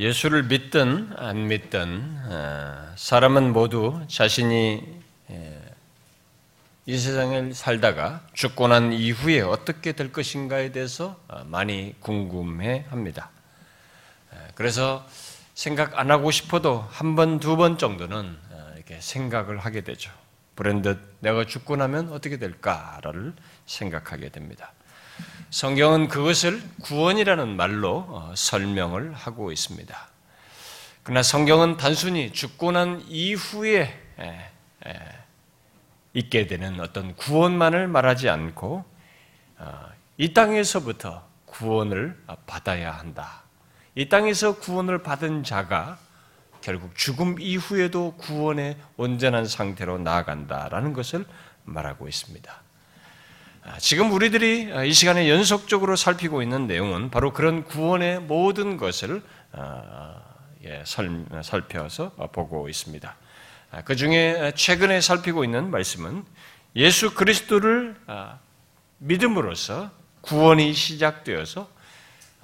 예수를 믿든 안 믿든 어, 사람은 모두 자신이 이 세상을 살다가 죽고 난 이후에 어떻게 될 것인가에 대해서 어, 많이 궁금해 합니다. 그래서 생각 안 하고 싶어도 한 번, 두 번 정도는 어, 이렇게 생각을 하게 되죠. 브랜드 내가 죽고 나면 어떻게 될까를 생각하게 됩니다. 성경은 그것을 구원이라는 말로 어, 설명을 하고 있습니다. 그러나 성경은 단순히 죽고 난 이후에 있게 되는 어떤 구원만을 말하지 않고 어, 이 땅에서부터 구원을 받아야 한다. 이 땅에서 구원을 받은 자가 결국 죽음 이후에도 구원의 온전한 상태로 나아간다라는 것을 말하고 있습니다. 아, 지금 우리들이 이 시간에 연속적으로 살피고 있는 내용은 바로 그런 구원의 모든 것을 아, 예, 살펴서 보고 있습니다. 아, 그 중에 최근에 살피고 있는 말씀은 예수 그리스도를 믿음으로써 구원이 시작되어서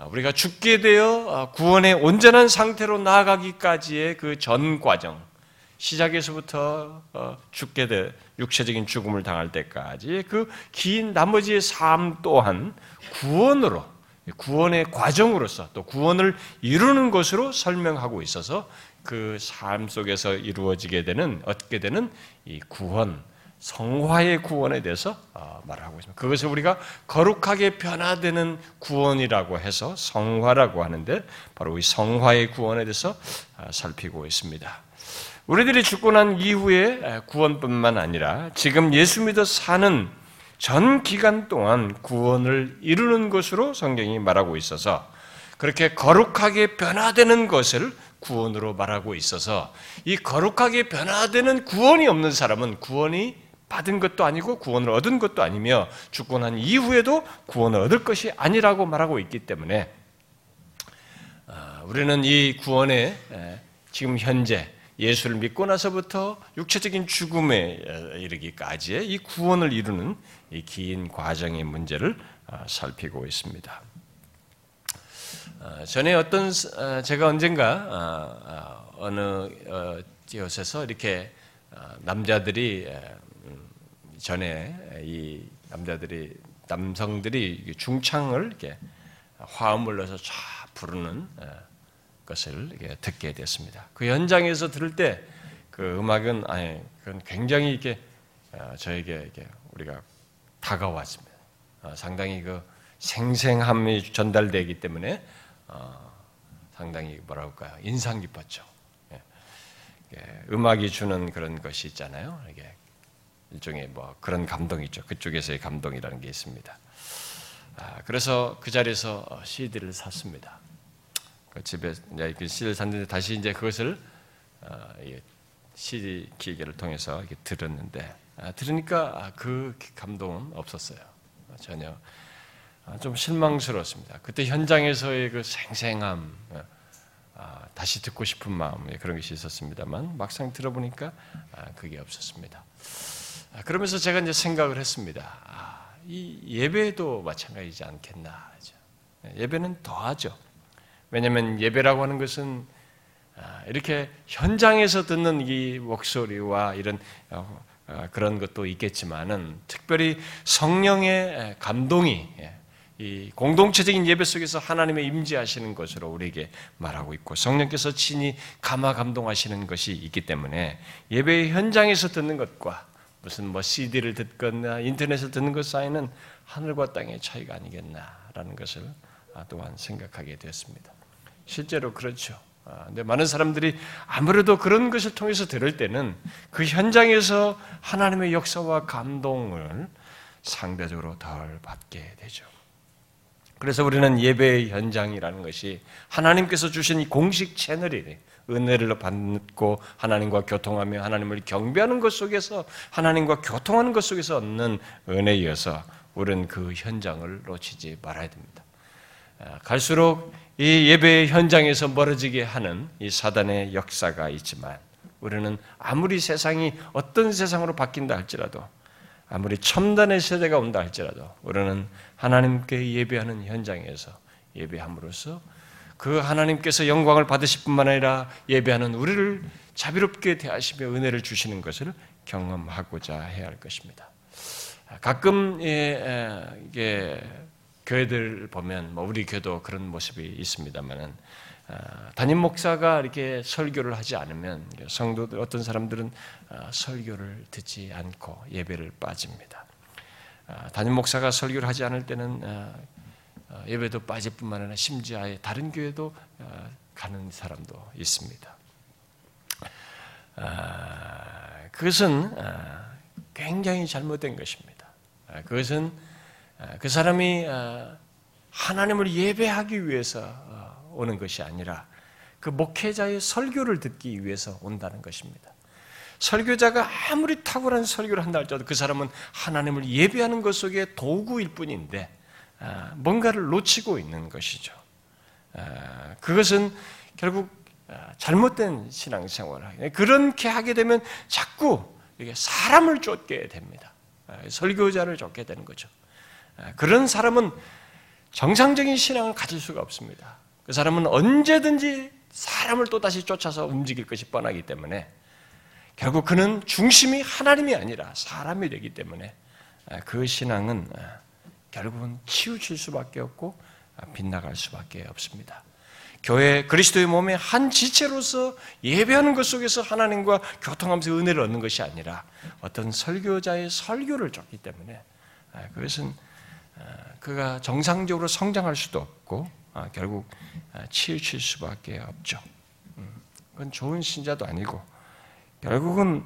우리가 죽게 되어 구원의 온전한 상태로 나아가기까지의 그 전 과정, 시작에서부터 어, 죽게 돼 육체적인 죽음을 당할 때까지 그 긴 나머지의 삶 또한 구원으로 구원의 과정으로서 또 구원을 이루는 것으로 설명하고 있어서 그 삶 속에서 이루어지게 되는 얻게 되는 이 구원 성화의 구원에 대해서 어, 말하고 있습니다. 그것을 우리가 거룩하게 변화되는 구원이라고 해서 성화라고 하는데 바로 이 성화의 구원에 대해서 어, 살피고 있습니다. 우리들이 죽고 난 이후에 구원뿐만 아니라 지금 예수 믿어 사는 전 기간 동안 구원을 이루는 것으로 성경이 말하고 있어서 그렇게 거룩하게 변화되는 것을 구원으로 말하고 있어서 이 거룩하게 변화되는 구원이 없는 사람은 구원이 받은 것도 아니고 구원을 얻은 것도 아니며 죽고 난 이후에도 구원을 얻을 것이 아니라고 말하고 있기 때문에 아, 우리는 이 구원에 지금 현재 예수를 믿고 나서부터 육체적인 죽음에 이르기까지의 이 구원을 이루는 이 긴 과정의 문제를 아, 살피고 있습니다. 아, 전에 어떤 아, 제가 언젠가 어느 곳에서 이렇게 남자들이 음, 전에 이 남자들이 남성들이 중창을 이렇게 화음을 넣어서 쫙 부르는 것을 듣게 됐습니다. 그 현장에서 들을 때 그 음악은 아니 그건 굉장히 이렇게 어, 저에게 이렇게 우리가 다가왔습니다. 어, 상당히 그 생생함이 전달되기 때문에 어, 상당히 뭐랄까요 인상 깊었죠. 예. 음악이 주는 그런 것이 있잖아요. 이게 일종의 뭐 그런 감동이 있죠. 그쪽에서의 감동이라는 게 있습니다. 아, 그래서 그 자리에서 CD를 샀습니다. 그 집에 이제 그 CD를 샀는데 다시 이제 그것을 어, CD 기계를 통해서 이렇게 들었는데 아, 들으니까 아, 그 감동은 없었어요. 전혀 아, 좀 실망스러웠습니다. 그때 현장에서의 그 생생함, 다시 듣고 싶은 마음 그런 것이 있었습니다만 막상 들어보니까 그게 없었습니다. 그러면서 제가 이제 생각을 했습니다. 이 예배도 마찬가지지 않겠나. 예배는 더하죠. 왜냐하면 예배라고 하는 것은 아, 이렇게 현장에서 듣는 이 목소리와 이런 어, 어, 그런 것도 있겠지만은 특별히 성령의 감동이 예, 이 공동체적인 예배 속에서 하나님의 임재하시는 것으로 우리에게 말하고 있고 성령께서 친히 감화 감동하시는 것이 있기 때문에 예배 현장에서 듣는 것과 무슨 뭐 CD를 듣거나 인터넷을 듣는 것 사이는 하늘과 땅의 차이가 아니겠나라는 것을 아, 또한 생각하게 되었습니다. 실제로 그렇죠. 아, 근데 많은 사람들이 아무래도 그런 것을 통해서 들을 때는 그 현장에서 하나님의 역사와 감동을 상대적으로 덜 받게 되죠. 그래서 우리는 예배의 현장이라는 것이 하나님께서 주신 공식 채널이 은혜를 받고 하나님과 교통하며 하나님을 경배하는 것 속에서 하나님과 교통하는 것 속에서 얻는 은혜이어서 우리는 그 현장을 놓치지 말아야 됩니다. 아, 갈수록 이 예배 현장에서 멀어지게 하는 이 사단의 역사가 있지만 우리는 아무리 세상이 어떤 세상으로 바뀐다 할지라도 아무리 첨단의 세대가 온다 할지라도 우리는 하나님께 예배하는 현장에서 예배함으로써 그 하나님께서 영광을 받으실 뿐만 아니라 예배하는 우리를 자비롭게 대하시며 은혜를 주시는 것을 경험하고자 해야 할 것입니다. 가끔 예, 이게 교회들 보면 뭐 우리 교도 그런 모습이 있습니다만은 아, 담임 목사가 이렇게 설교를 하지 않으면 성도들 어떤 사람들은 아, 설교를 듣지 않고 예배를 빠집니다. 아, 담임 목사가 설교를 하지 않을 때는 예배도 빠질 뿐만 아니라 심지어 다른 교회도 가는 사람도 있습니다. 그것은 굉장히 잘못된 것입니다. 그것은 그 사람이 하나님을 예배하기 위해서 오는 것이 아니라 그 목회자의 설교를 듣기 위해서 온다는 것입니다. 설교자가 아무리 탁월한 설교를 한다 할지라도 그 사람은 하나님을 예배하는 것 속에 도구일 뿐인데 아, 뭔가를 놓치고 있는 것이죠. 아, 그것은 결국 아, 잘못된 신앙생활을 그렇게 하게 되면 자꾸 사람을 쫓게 됩니다. 설교자를 쫓게 되는 거죠. 그런 사람은 정상적인 신앙을 가질 수가 없습니다. 그 사람은 언제든지 사람을 또다시 쫓아서 움직일 것이 뻔하기 때문에 결국 그는 중심이 하나님이 아니라 사람이 되기 때문에 아, 그 신앙은 아, 결국은 치우칠 수밖에 없고 아, 빗나갈 수밖에 없습니다. 교회 그리스도의 몸의 한 지체로서 예배하는 것 속에서 하나님과 교통하면서 은혜를 얻는 것이 아니라 어떤 설교자의 설교를 쫓기 때문에 그것은 그가 정상적으로 성장할 수도 없고 아, 결국 아, 치우칠 수밖에 없죠. 음, 그건 좋은 신자도 아니고 결국은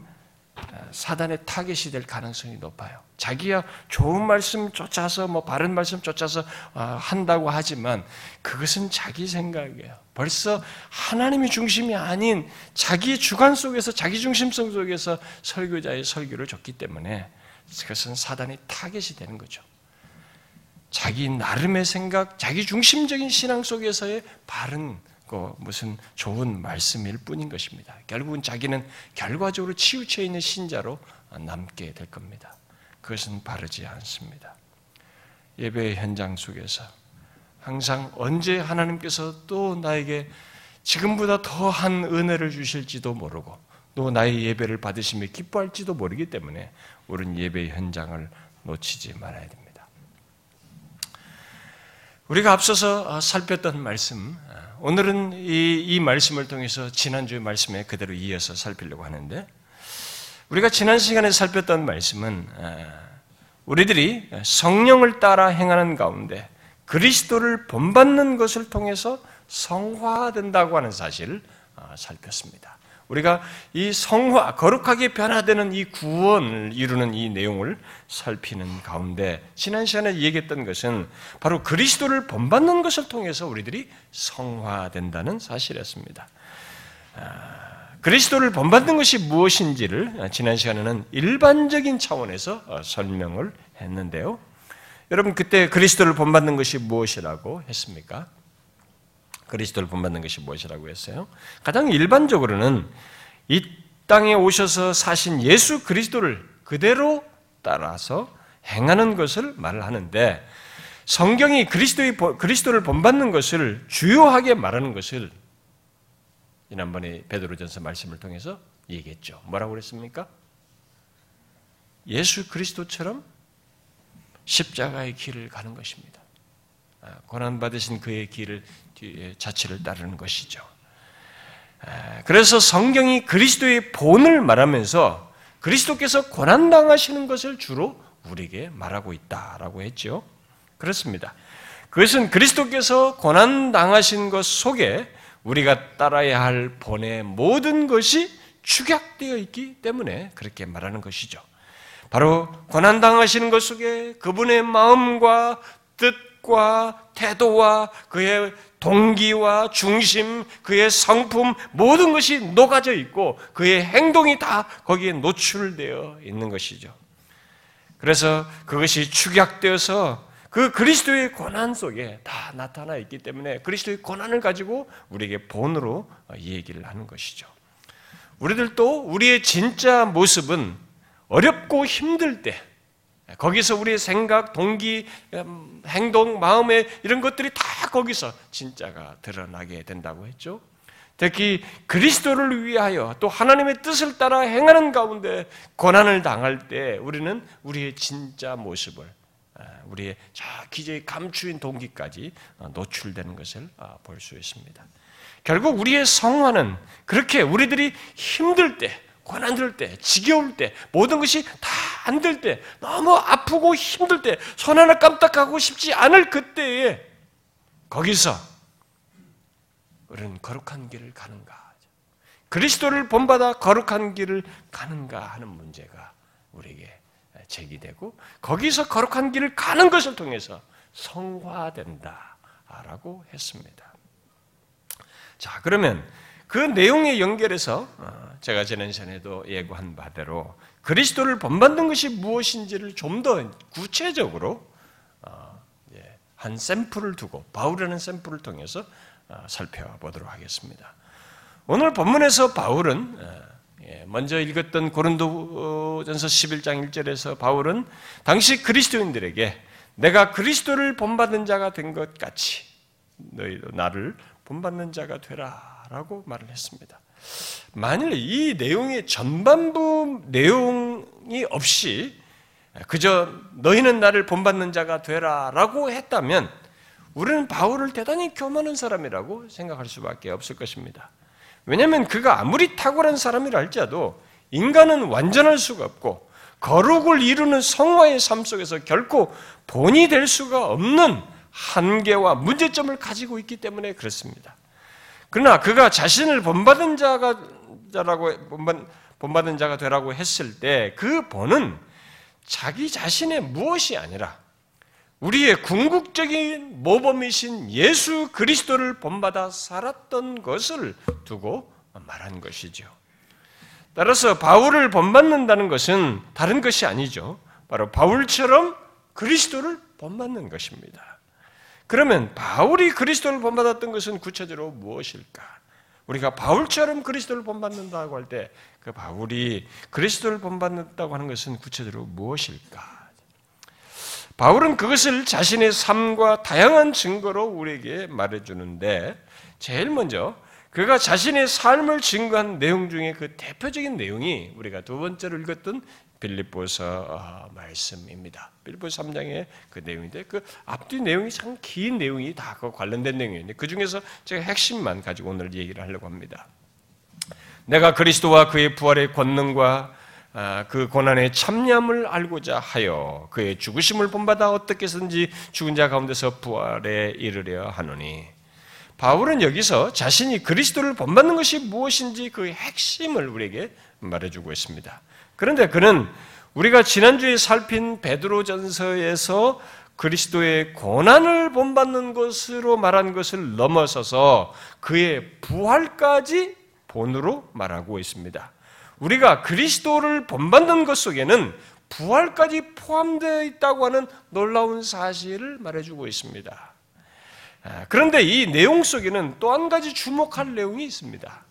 아, 사단의 타겟이 될 가능성이 높아요. 자기야 좋은 말씀 쫓아서 뭐 바른 말씀 쫓아서 한다고 하지만 그것은 자기 생각이에요. 벌써 하나님이 중심이 아닌 자기 주관 속에서 자기 중심성 속에서 설교자의 설교를 줬기 때문에 그것은 사단의 타겟이 되는 거죠. 자기 나름의 생각, 자기 중심적인 신앙 속에서의 바른 그 무슨 좋은 말씀일 뿐인 것입니다. 결국은 자기는 결과적으로 치우쳐 있는 신자로 남게 될 겁니다. 그것은 바르지 않습니다. 예배의 현장 속에서 항상 언제 하나님께서 또 나에게 지금보다 더한 은혜를 주실지도 모르고 또 나의 예배를 받으시며 기뻐할지도 모르기 때문에 우리는 예배의 현장을 놓치지 말아야 됩니다. 우리가 앞서서 어, 살폈던 말씀, 어, 오늘은 이, 이 말씀을 통해서 지난주의 말씀에 그대로 이어서 살피려고 하는데, 우리가 지난 시간에 살폈던 말씀은 어, 우리들이 성령을 따라 행하는 가운데 그리스도를 본받는 것을 통해서 성화된다고 하는 사실을 살폈습니다. 우리가 이 성화, 거룩하게 변화되는 이 구원을 이루는 이 내용을 살피는 가운데 지난 시간에 얘기했던 것은 바로 그리스도를 본받는 것을 통해서 우리들이 성화된다는 사실이었습니다. 아, 그리스도를 본받는 것이 무엇인지를 지난 시간에는 일반적인 차원에서 어, 설명을 했는데요. 여러분 그때 그리스도를 본받는 것이 무엇이라고 했습니까? 그리스도를 본받는 것이 무엇이라고 했어요? 가장 일반적으로는 이 땅에 오셔서 사신 예수 그리스도를 그대로 따라서 행하는 것을 말을 하는데 성경이 그리스도의 그리스도를 본받는 것을 주요하게 말하는 것을 지난번에 베드로전서 말씀을 통해서 얘기했죠. 뭐라고 그랬습니까? 예수 그리스도처럼 십자가의 길을 가는 것입니다. 아, 고난 받으신 그의 길을 자체를 따르는 것이죠. 그래서 성경이 그리스도의 본을 말하면서 그리스도께서 고난당하시는 것을 주로 우리에게 말하고 있다라고 했죠. 그렇습니다. 그것은 그리스도께서 고난당하신 것 속에 우리가 따라야 할 본의 모든 것이 축약되어 있기 때문에 그렇게 말하는 것이죠. 바로 고난당하시는 것 속에 그분의 마음과 뜻 과 태도와 그의 동기와 중심, 그의 성품, 모든 것이 녹아져 있고 그의 행동이 다 거기에 노출되어 있는 것이죠. 그래서 그것이 축약되어서 그 그리스도의 고난 속에 다 나타나 있기 때문에 그리스도의 고난을 가지고 우리에게 본으로 얘기를 하는 것이죠. 우리들도 우리의 진짜 모습은 어렵고 힘들 때, 거기서 우리의 생각, 동기, 음, 행동, 마음의 이런 것들이 다 거기서 진짜가 드러나게 된다고 했죠. 특히 그리스도를 위하여 또 하나님의 뜻을 따라 행하는 가운데 고난을 당할 때 우리는 우리의 진짜 모습을 아, 우리의 저 기저에 감추인 동기까지 어, 노출되는 것을 아, 볼수 있습니다. 결국 우리의 성화는 그렇게 우리들이 힘들 때, 고난 들 때, 지겨울 때, 모든 것이 다 안 될 때, 너무 아프고 힘들 때, 손 하나 깜빡하고 싶지 않을 그때에 거기서 우리는 거룩한 길을 가는가? 그리스도를 본받아 거룩한 길을 가는가 하는 문제가 우리에게 제기되고 거기서 거룩한 길을 가는 것을 통해서 성화된다라고 했습니다. 자, 그러면 그 내용에 연결해서 어, 제가 지난 시간에도 예고한 바대로 그리스도를 본받는 것이 무엇인지를 좀 더 구체적으로 어, 한 샘플을 두고 바울이라는 샘플을 통해서 어, 살펴보도록 하겠습니다. 오늘 본문에서 바울은 예, 먼저 읽었던 고린도전서 11장 1절에서 바울은 당시 그리스도인들에게 내가 그리스도를 본받은 자가 된 것 같이 너희도 나를 본받는 자가 되라라고 말을 했습니다. 만일 이 내용의 전반부 내용이 없이 그저 너희는 나를 본받는 자가 되라라고 했다면 우리는 바울을 대단히 교만한 사람이라고 생각할 수밖에 없을 것입니다. 왜냐하면 그가 아무리 탁월한 사람이라 할지라도 인간은 완전할 수가 없고 거룩을 이루는 성화의 삶 속에서 결코 본이 될 수가 없는 한계와 문제점을 가지고 있기 때문에 그렇습니다. 그러나 그가 자신을 본받은 자가 자라고 본받은 자가 되라고 했을 때 그 본은 자기 자신의 무엇이 아니라 우리의 궁극적인 모범이신 예수 그리스도를 본받아 살았던 것을 두고 말한 것이죠. 따라서 바울을 본받는다는 것은 다른 것이 아니죠. 바로 바울처럼 그리스도를 본받는 것입니다. 그러면 바울이 그리스도를 본받았던 것은 구체적으로 무엇일까? 우리가 바울처럼 그리스도를 본받는다고 할 때 그 바울이 그리스도를 본받는다고 하는 것은 구체적으로 무엇일까? 바울은 그것을 자신의 삶과 다양한 증거로 우리에게 말해주는데 제일 먼저 그가 자신의 삶을 증거한 내용 중에 그 대표적인 내용이 우리가 두 번째로 읽었던 빌립보서 어, 말씀입니다. 빌립보서 3장의 그 내용인데 그 앞뒤 내용이 참 긴 내용이 다그 관련된 내용인데 그 중에서 제가 핵심만 가지고 오늘 얘기를 하려고 합니다. 내가 그리스도와 그의 부활의 권능과 아, 그 고난의 참념을 알고자 하여 그의 죽으심을 본받아 어떻게든지 죽은 자 가운데서 부활에 이르려 하노니 바울은 여기서 자신이 그리스도를 본받는 것이 무엇인지 그 핵심을 우리에게 말해주고 있습니다. 그런데 그는 우리가 지난주에 살핀 베드로전서에서 그리스도의 고난을 본받는 것으로 말한 것을 넘어서서 그의 부활까지 본으로 말하고 있습니다. 우리가 그리스도를 본받는 것 속에는 부활까지 포함되어 있다고 하는 놀라운 사실을 말해주고 있습니다. 아, 그런데 이 내용 속에는 또 한 가지 주목할 내용이 있습니다.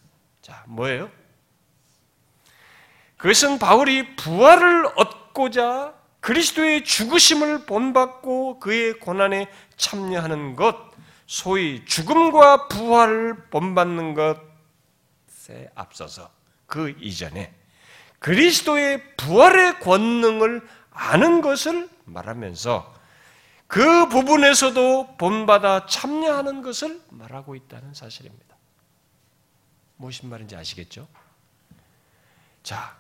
자, 뭐예요? 그것은 바울이 부활을 얻고자 그리스도의 죽으심을 본받고 그의 고난에 참여하는 것, 소위 죽음과 부활을 본받는 것에 앞서서 그 이전에 그리스도의 부활의 권능을 아는 것을 말하면서 그 부분에서도 본받아 참여하는 것을 말하고 있다는 사실입니다. 무슨 말인지 아시겠죠? 자,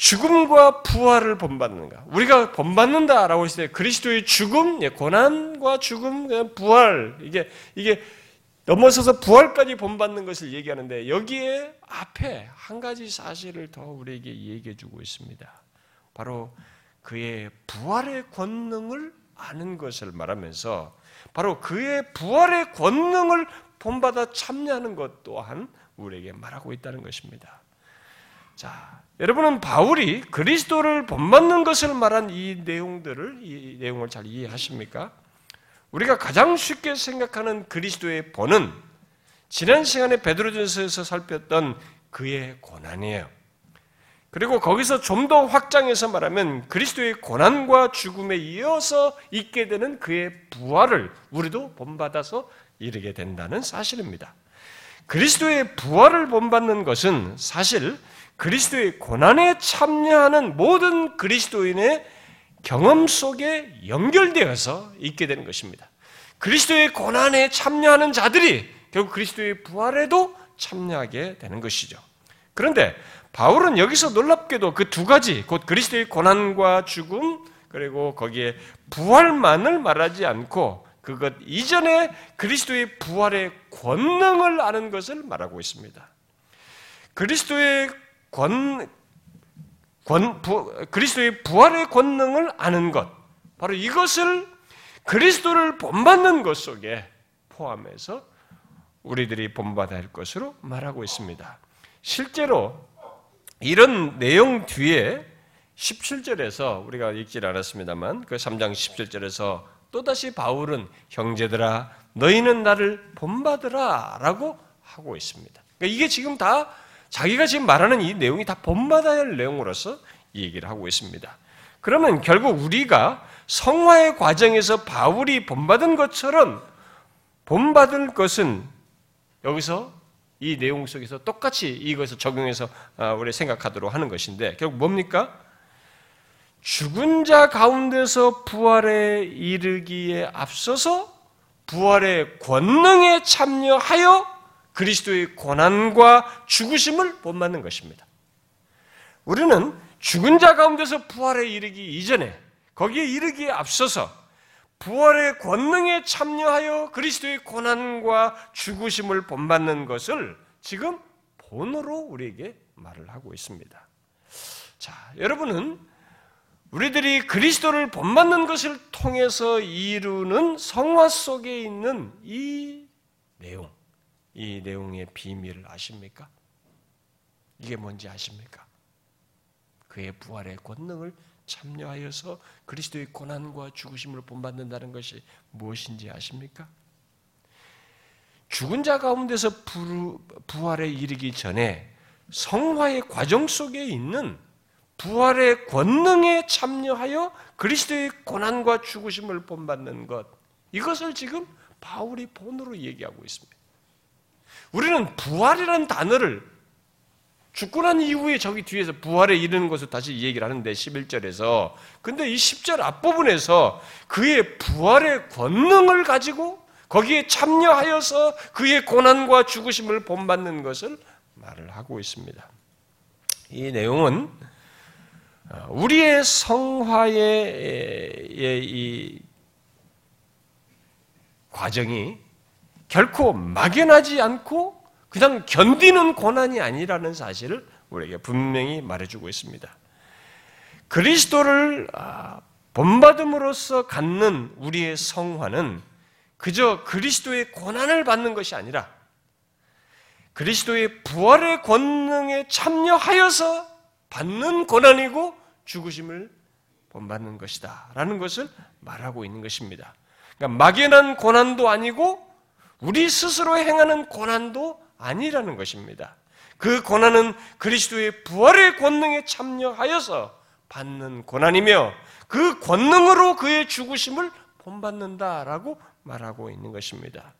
죽음과 부활을 본받는가? 우리가 본받는다라고 했을 때 그리스도의 죽음, 예, 고난과 죽음, 예, 부활 이게 이게 넘어서서 부활까지 본받는 것을 얘기하는데 여기에 앞에 한 가지 사실을 더 우리에게 얘기해 주고 있습니다. 바로 그의 부활의 권능을 아는 것을 말하면서 바로 그의 부활의 권능을 본받아 참여하는 것 또한 우리에게 말하고 있다는 것입니다. 자, 여러분은 바울이 그리스도를 본받는 것을 말한 이 내용들을 이 내용을 잘 이해하십니까? 우리가 가장 쉽게 생각하는 그리스도의 본은 지난 시간에 베드로전서에서 살폈던 그의 고난이에요. 그리고 거기서 좀 더 확장해서 말하면 그리스도의 고난과 죽음에 이어서 있게 되는 그의 부활을 우리도 본받아서 이르게 된다는 사실입니다. 그리스도의 부활을 본받는 것은 사실 그리스도의 고난에 참여하는 모든 그리스도인의 경험 속에 연결되어서 있게 되는 것입니다. 그리스도의 고난에 참여하는 자들이 결국 그리스도의 부활에도 참여하게 되는 것이죠. 그런데 바울은 여기서 놀랍게도 그 두 가지, 곧 그리스도의 고난과 죽음, 그리고 거기에 부활만을 말하지 않고 그것 이전에 그리스도의 부활의 권능을 아는 것을 말하고 있습니다. 그리스도의 권, 권 부, 그리스도의 부활의 권능을 아는 것, 바로 이것을 그리스도를 본받는 것 속에 포함해서 우리들이 본받아야 할 것으로 말하고 있습니다. 실제로 이런 내용 뒤에 17절에서 우리가 읽질 않았습니다만 그 3장 17절에서 또다시 바울은 형제들아 너희는 나를 본받으라 라고 하고 있습니다. 그러니까 이게 지금 다 자기가 지금 말하는 이 내용이 다 본받아야 할 내용으로서 얘기를 하고 있습니다. 그러면 결국 우리가 성화의 과정에서 바울이 본받은 것처럼 본받을 것은 여기서 이 내용 속에서 똑같이 이것을 적용해서 아, 우리 생각하도록 하는 것인데 결국 뭡니까? 죽은 자 가운데서 부활에 이르기에 앞서서 부활의 권능에 참여하여 그리스도의 고난과 죽으심을 본받는 것입니다. 우리는 죽은 자 가운데서 부활에 이르기 이전에 거기에 이르기에 앞서서 부활의 권능에 참여하여 그리스도의 고난과 죽으심을 본받는 것을 지금 본으로 우리에게 말을 하고 있습니다. 자, 여러분은 우리들이 그리스도를 본받는 것을 통해서 이루는 성화 속에 있는 이 내용, 이 내용의 비밀을 아십니까? 이게 뭔지 아십니까? 그의 부활의 권능을 참여하여서 그리스도의 고난과 죽으심을 본받는다는 것이 무엇인지 아십니까? 죽은 자 가운데서 부활에 이르기 전에 성화의 과정 속에 있는 부활의 권능에 참여하여 그리스도의 고난과 죽으심을 본받는 것 이것을 지금 바울이 본으로 얘기하고 있습니다. 우리는 부활이라는 단어를 죽고 난 이후에 저기 뒤에서 부활에 이르는 것을 다시 얘기를 하는데 11절에서 근데 이 10절 앞부분에서 그의 부활의 권능을 가지고 거기에 참여하여서 그의 고난과 죽으심을 본받는 것을 말을 하고 있습니다. 이 내용은 어, 우리의 성화의 이 과정이 결코 막연하지 않고 그냥 견디는 고난이 아니라는 사실을 우리에게 분명히 말해주고 있습니다. 그리스도를 아, 본받음으로써 갖는 우리의 성화는 그저 그리스도의 고난을 받는 것이 아니라 그리스도의 부활의 권능에 참여하여서 받는 고난이고 죽으심을 본받는 것이다. 라는 것을 말하고 있는 것입니다. 그러니까 막연한 고난도 아니고 우리 스스로 행하는 고난도 아니라는 것입니다. 그 고난은 그리스도의 부활의 권능에 참여하여서 받는 고난이며 그 권능으로 그의 죽으심을 본받는다라고 말하고 있는 것입니다.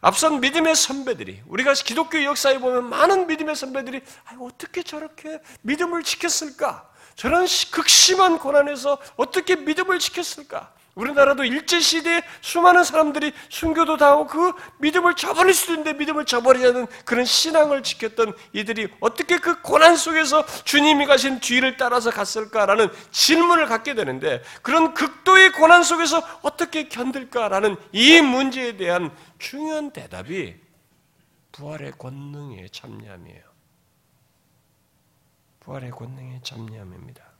앞선 믿음의 선배들이 우리가 기독교 역사에 보면 많은 믿음의 선배들이 어떻게 저렇게 믿음을 지켰을까? 저런 극심한 고난에서 어떻게 믿음을 지켰을까? 우리나라도 일제시대에 수많은 사람들이 순교도 당하고 그 믿음을 저버릴 수도 있는데 믿음을 저버리자는 그런 신앙을 지켰던 이들이 어떻게 그 고난 속에서 주님이 가신 뒤를 따라서 갔을까라는 질문을 갖게 되는데 그런 극도의 고난 속에서 어떻게 견딜까라는 이 문제에 대한 중요한 대답이 부활의 권능에 참여함이에요. 부활의 권능에 참여함입니다.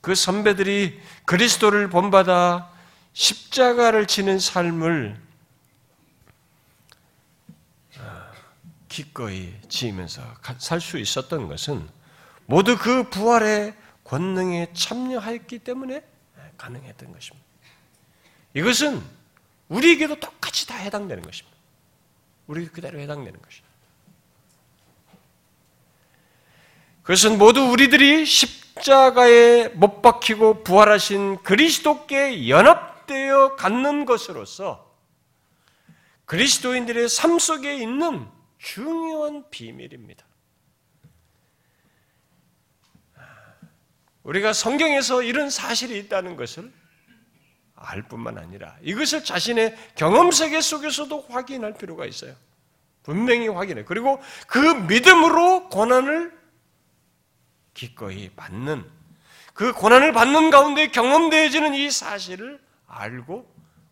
그 선배들이 그리스도를 본받아 십자가를 지는 삶을 아, 기꺼이 지으면서 살 수 있었던 것은 모두 그 부활의 권능에 참여하였기 때문에 가능했던 것입니다. 이것은 우리에게도 똑같이 다 해당되는 것입니다. 우리 그대로 해당되는 것입니다. 그것은 모두 우리들이 십 자가에 못 박히고 부활하신 그리스도께 연합되어 갖는 것으로서 그리스도인들의 삶 속에 있는 중요한 비밀입니다. 우리가 성경에서 이런 사실이 있다는 것을 알 뿐만 아니라 이것을 자신의 경험 세계 속에서도 확인할 필요가 있어요. 분명히 확인해. 그리고 그 믿음으로 고난을 기꺼이 받는 그 고난을 받는 가운데 경험되어지는 이 사실을 알고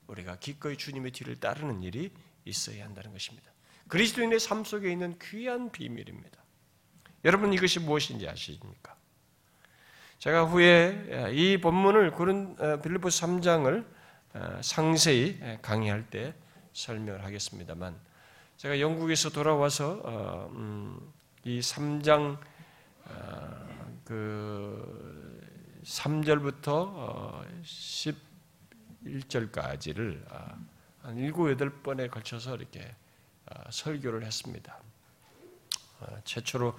우리가 기꺼이 주님의 뒤를 따르는 일이 있어야 한다는 것입니다. 그리스도인의 삶 속에 있는 귀한 비밀입니다. 여러분 이것이 무엇인지 아십니까? 제가 후에 이 본문을 고른 어, 빌립보 3장을 어, 상세히 강의할 때 설명을 하겠습니다만 제가 영국에서 돌아와서 어, 음, 이 3장 그 3절부터 11절까지를 한 7, 8번에 걸쳐서 이렇게 설교를 했습니다. 최초로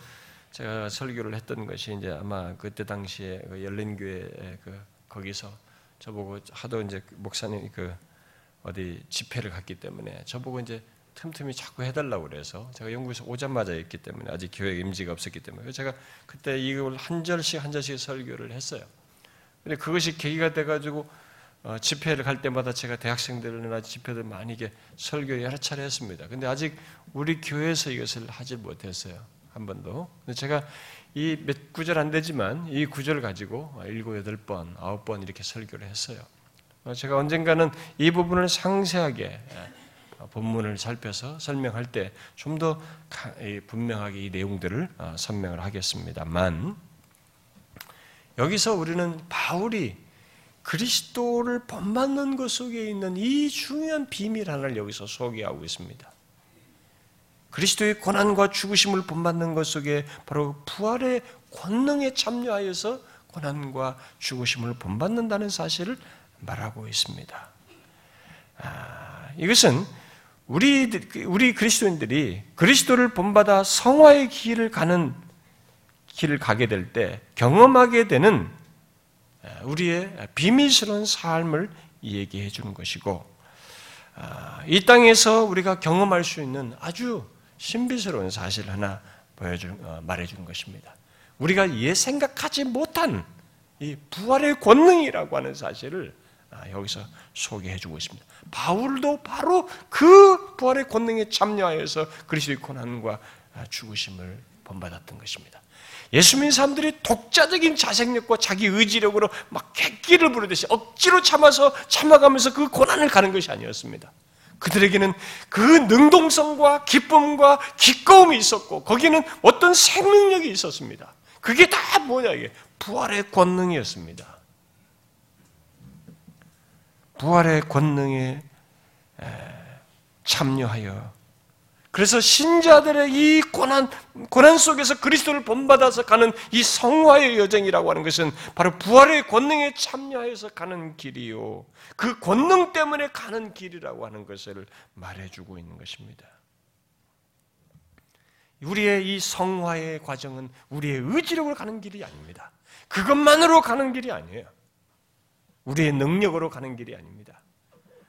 제가 설교를 했던 것이 이제 아마 그때 당시에 그 열린교회 그 거기서 저보고 하도 이제 목사님 그 어디 집회를 갔기 때문에 저보고 이제 틈틈이 자꾸 해달라고 그래서 제가 영국에서 오자마자 했기 때문에 아직 교회 임지가 없었기 때문에 제가 그때 이걸 한 절씩 한 절씩 설교를 했어요. 근데 그것이 계기가 돼가지고 어, 집회를 갈 때마다 제가 대학생들이나 집회들 많이 이게 설교 여러 차례 했습니다. 근데 아직 우리 교회에서 이것을 하지 못했어요. 한 번도. 제가 이 몇 구절 안 되지만 이 구절을 가지고 일곱 여덟 번, 아홉 번 이렇게 설교를 했어요. 어, 제가 언젠가는 이 부분을 상세하게 예, 본문을 살펴서 설명할 때 좀 더 분명하게 이 내용들을 어, 설명을 하겠습니다만 여기서 우리는 바울이 그리스도를 본받는 것 속에 있는 이 중요한 비밀 하나를 여기서 소개하고 있습니다. 그리스도의 고난과 죽으심을 본받는 것 속에 바로 부활의 권능에 참여하여서 고난과 죽으심을 본받는다는 사실을 말하고 있습니다. 아, 이것은 우리 우리 그리스도인들이 그리스도를 본받아 성화의 길을 가는 길을 가게 될 때 경험하게 되는 아, 우리의 비밀스러운 삶을 얘기해 주는 것이고 아, 이 땅에서 우리가 경험할 수 있는 아주 신비스러운 사실 하나 보여준 어, 말해준 것입니다. 우리가 예 생각하지 못한 이 부활의 권능이라고 하는 사실을 아, 여기서 소개해 주고 있습니다. 바울도 바로 그 부활의 권능에 참여하여서 그리스도의 고난과 아, 죽으심을 본받았던 것입니다. 예수 믿는 사람들이 독자적인 자생력과 자기 의지력으로 막 객기를 부르듯이 억지로 참아서 참아가면서 그 고난을 가는 것이 아니었습니다. 그들에게는 그 능동성과 기쁨과 기꺼움이 있었고 거기는 어떤 생명력이 있었습니다. 그게 다 뭐냐 이게 부활의 권능이었습니다. 부활의 권능에 참여하여 그래서 신자들의 이 고난, 고난 속에서 그리스도를 본받아서 가는 이 성화의 여정이라고 하는 것은 바로 부활의 권능에 참여해서 가는 길이요. 그 권능 때문에 가는 길이라고 하는 것을 말해주고 있는 것입니다. 우리의 이 성화의 과정은 우리의 의지력으로 가는 길이 아닙니다. 그것만으로 가는 길이 아니에요. 우리의 능력으로 가는 길이 아닙니다.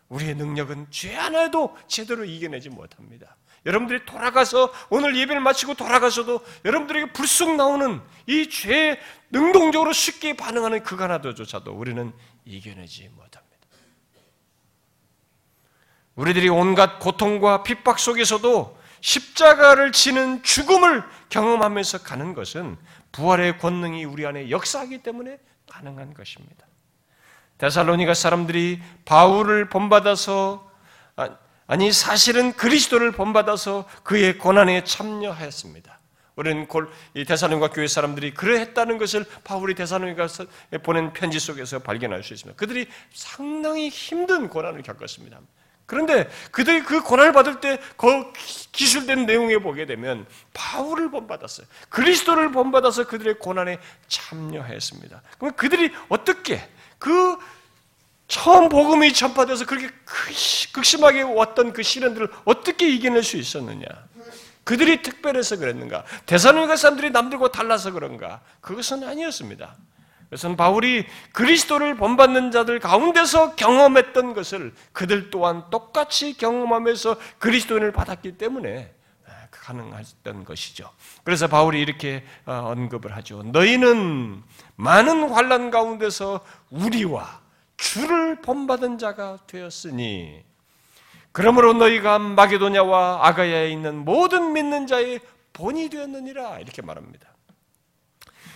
우리의 능력은 죄 하나도 제대로 이겨내지 못합니다. 여러분들이 돌아가서 오늘 예배를 마치고 돌아가서도 여러분들에게 불쑥 나오는 이 죄에 능동적으로 쉽게 반응하는 그 하나도조차도 우리는 이겨내지 못합니다. 우리들이 온갖 고통과 핍박 속에서도 십자가를 지는 죽음을 경험하면서 가는 것은 부활의 권능이 우리 안에 역사하기 때문에 가능한 것입니다. 데살로니가 사람들이 바울을 본받아서 아니 사실은 그리스도를 본받아서 그의 고난에 참여하였습니다. 우리는 이 대사님과 교회 사람들이 그러했다는 것을 바울이 대사님과 보낸 편지 속에서 발견할 수 있습니다. 그들이 상당히 힘든 고난을 겪었습니다. 그런데 그들이 그 고난을 받을 때 그 기술된 내용에 보게 되면 바울을 본받았어요. 그리스도를 본받아서 그들의 고난에 참여했습니다. 그럼 그들이 어떻게 그 처음 복음이 전파돼서 그렇게 극심하게 왔던 그 시련들을 어떻게 이겨낼 수 있었느냐? 그들이 특별해서 그랬는가? 대사로니가 사람들이 남들과 달라서 그런가? 그것은 아니었습니다. 그것은 바울이 그리스도를 본받는 자들 가운데서 경험했던 것을 그들 또한 똑같이 경험하면서 그리스도인을 받았기 때문에 가능했던 것이죠. 그래서 바울이 이렇게 어, 언급을 하죠. 너희는 많은 환란 가운데서 우리와 주를 본받은 자가 되었으니 그러므로 너희가 마게도냐와 아가야에 있는 모든 믿는 자의 본이 되었느니라 이렇게 말합니다.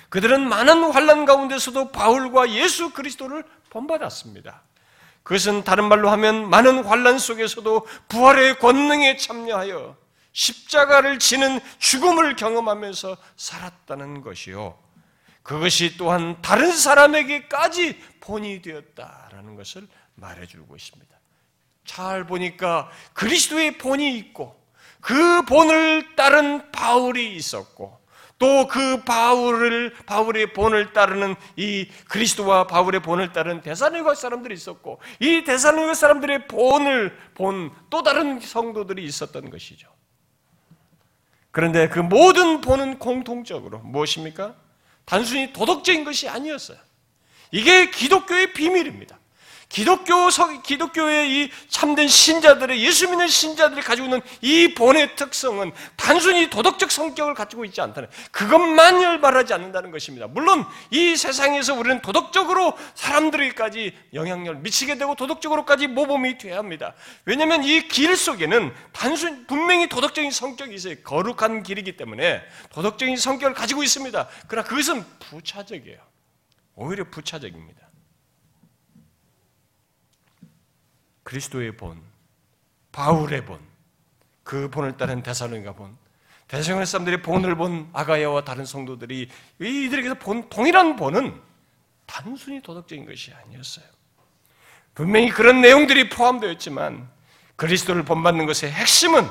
그들은 많은 환란 가운데서도 바울과 예수 그리스도를 본받았습니다. 그것은 다른 말로 하면 많은 환란 속에서도 부활의 권능에 참여하여 십자가를 지는 죽음을 경험하면서 살았다는 것이요. 그것이 또한 다른 사람에게까지 본이 되었다라는 것을 말해주고 있습니다. 잘 보니까 그리스도의 본이 있고 그 본을 따른 바울이 있었고 또 그 바울을 바울의 본을 따르는 이 그리스도와 바울의 본을 따르는 대사로니 사람들이 있었고 이 대사로니 사람들의 본을 본 또 다른 성도들이 있었던 것이죠. 그런데 그 모든 본은 공통적으로 무엇입니까? 단순히 도덕적인 것이 아니었어요. 이게 기독교의 비밀입니다. 기독교 기독교의 이 참된 신자들의 예수 믿는 신자들이 가지고 있는 이 본의 특성은 단순히 도덕적 성격을 가지고 있지 않다는 그것만 말하지 않는다는 것입니다. 물론 이 세상에서 우리는 도덕적으로 사람들에게까지 영향력을 미치게 되고 도덕적으로까지 모범이 돼야 합니다. 왜냐하면 이 길 속에는 단순 분명히 도덕적인 성격이 있어요. 거룩한 길이기 때문에 도덕적인 성격을 가지고 있습니다. 그러나 그것은 부차적이에요. 오히려 부차적입니다. 그리스도의 본, 바울의 본, 그 본을 따른 대사로니가 본, 대성의 사람들이 본을 본 아가야와 다른 성도들이 이들에게서 본 동일한 본은 단순히 도덕적인 것이 아니었어요. 분명히 그런 내용들이 포함되어 있지만 그리스도를 본받는 것의 핵심은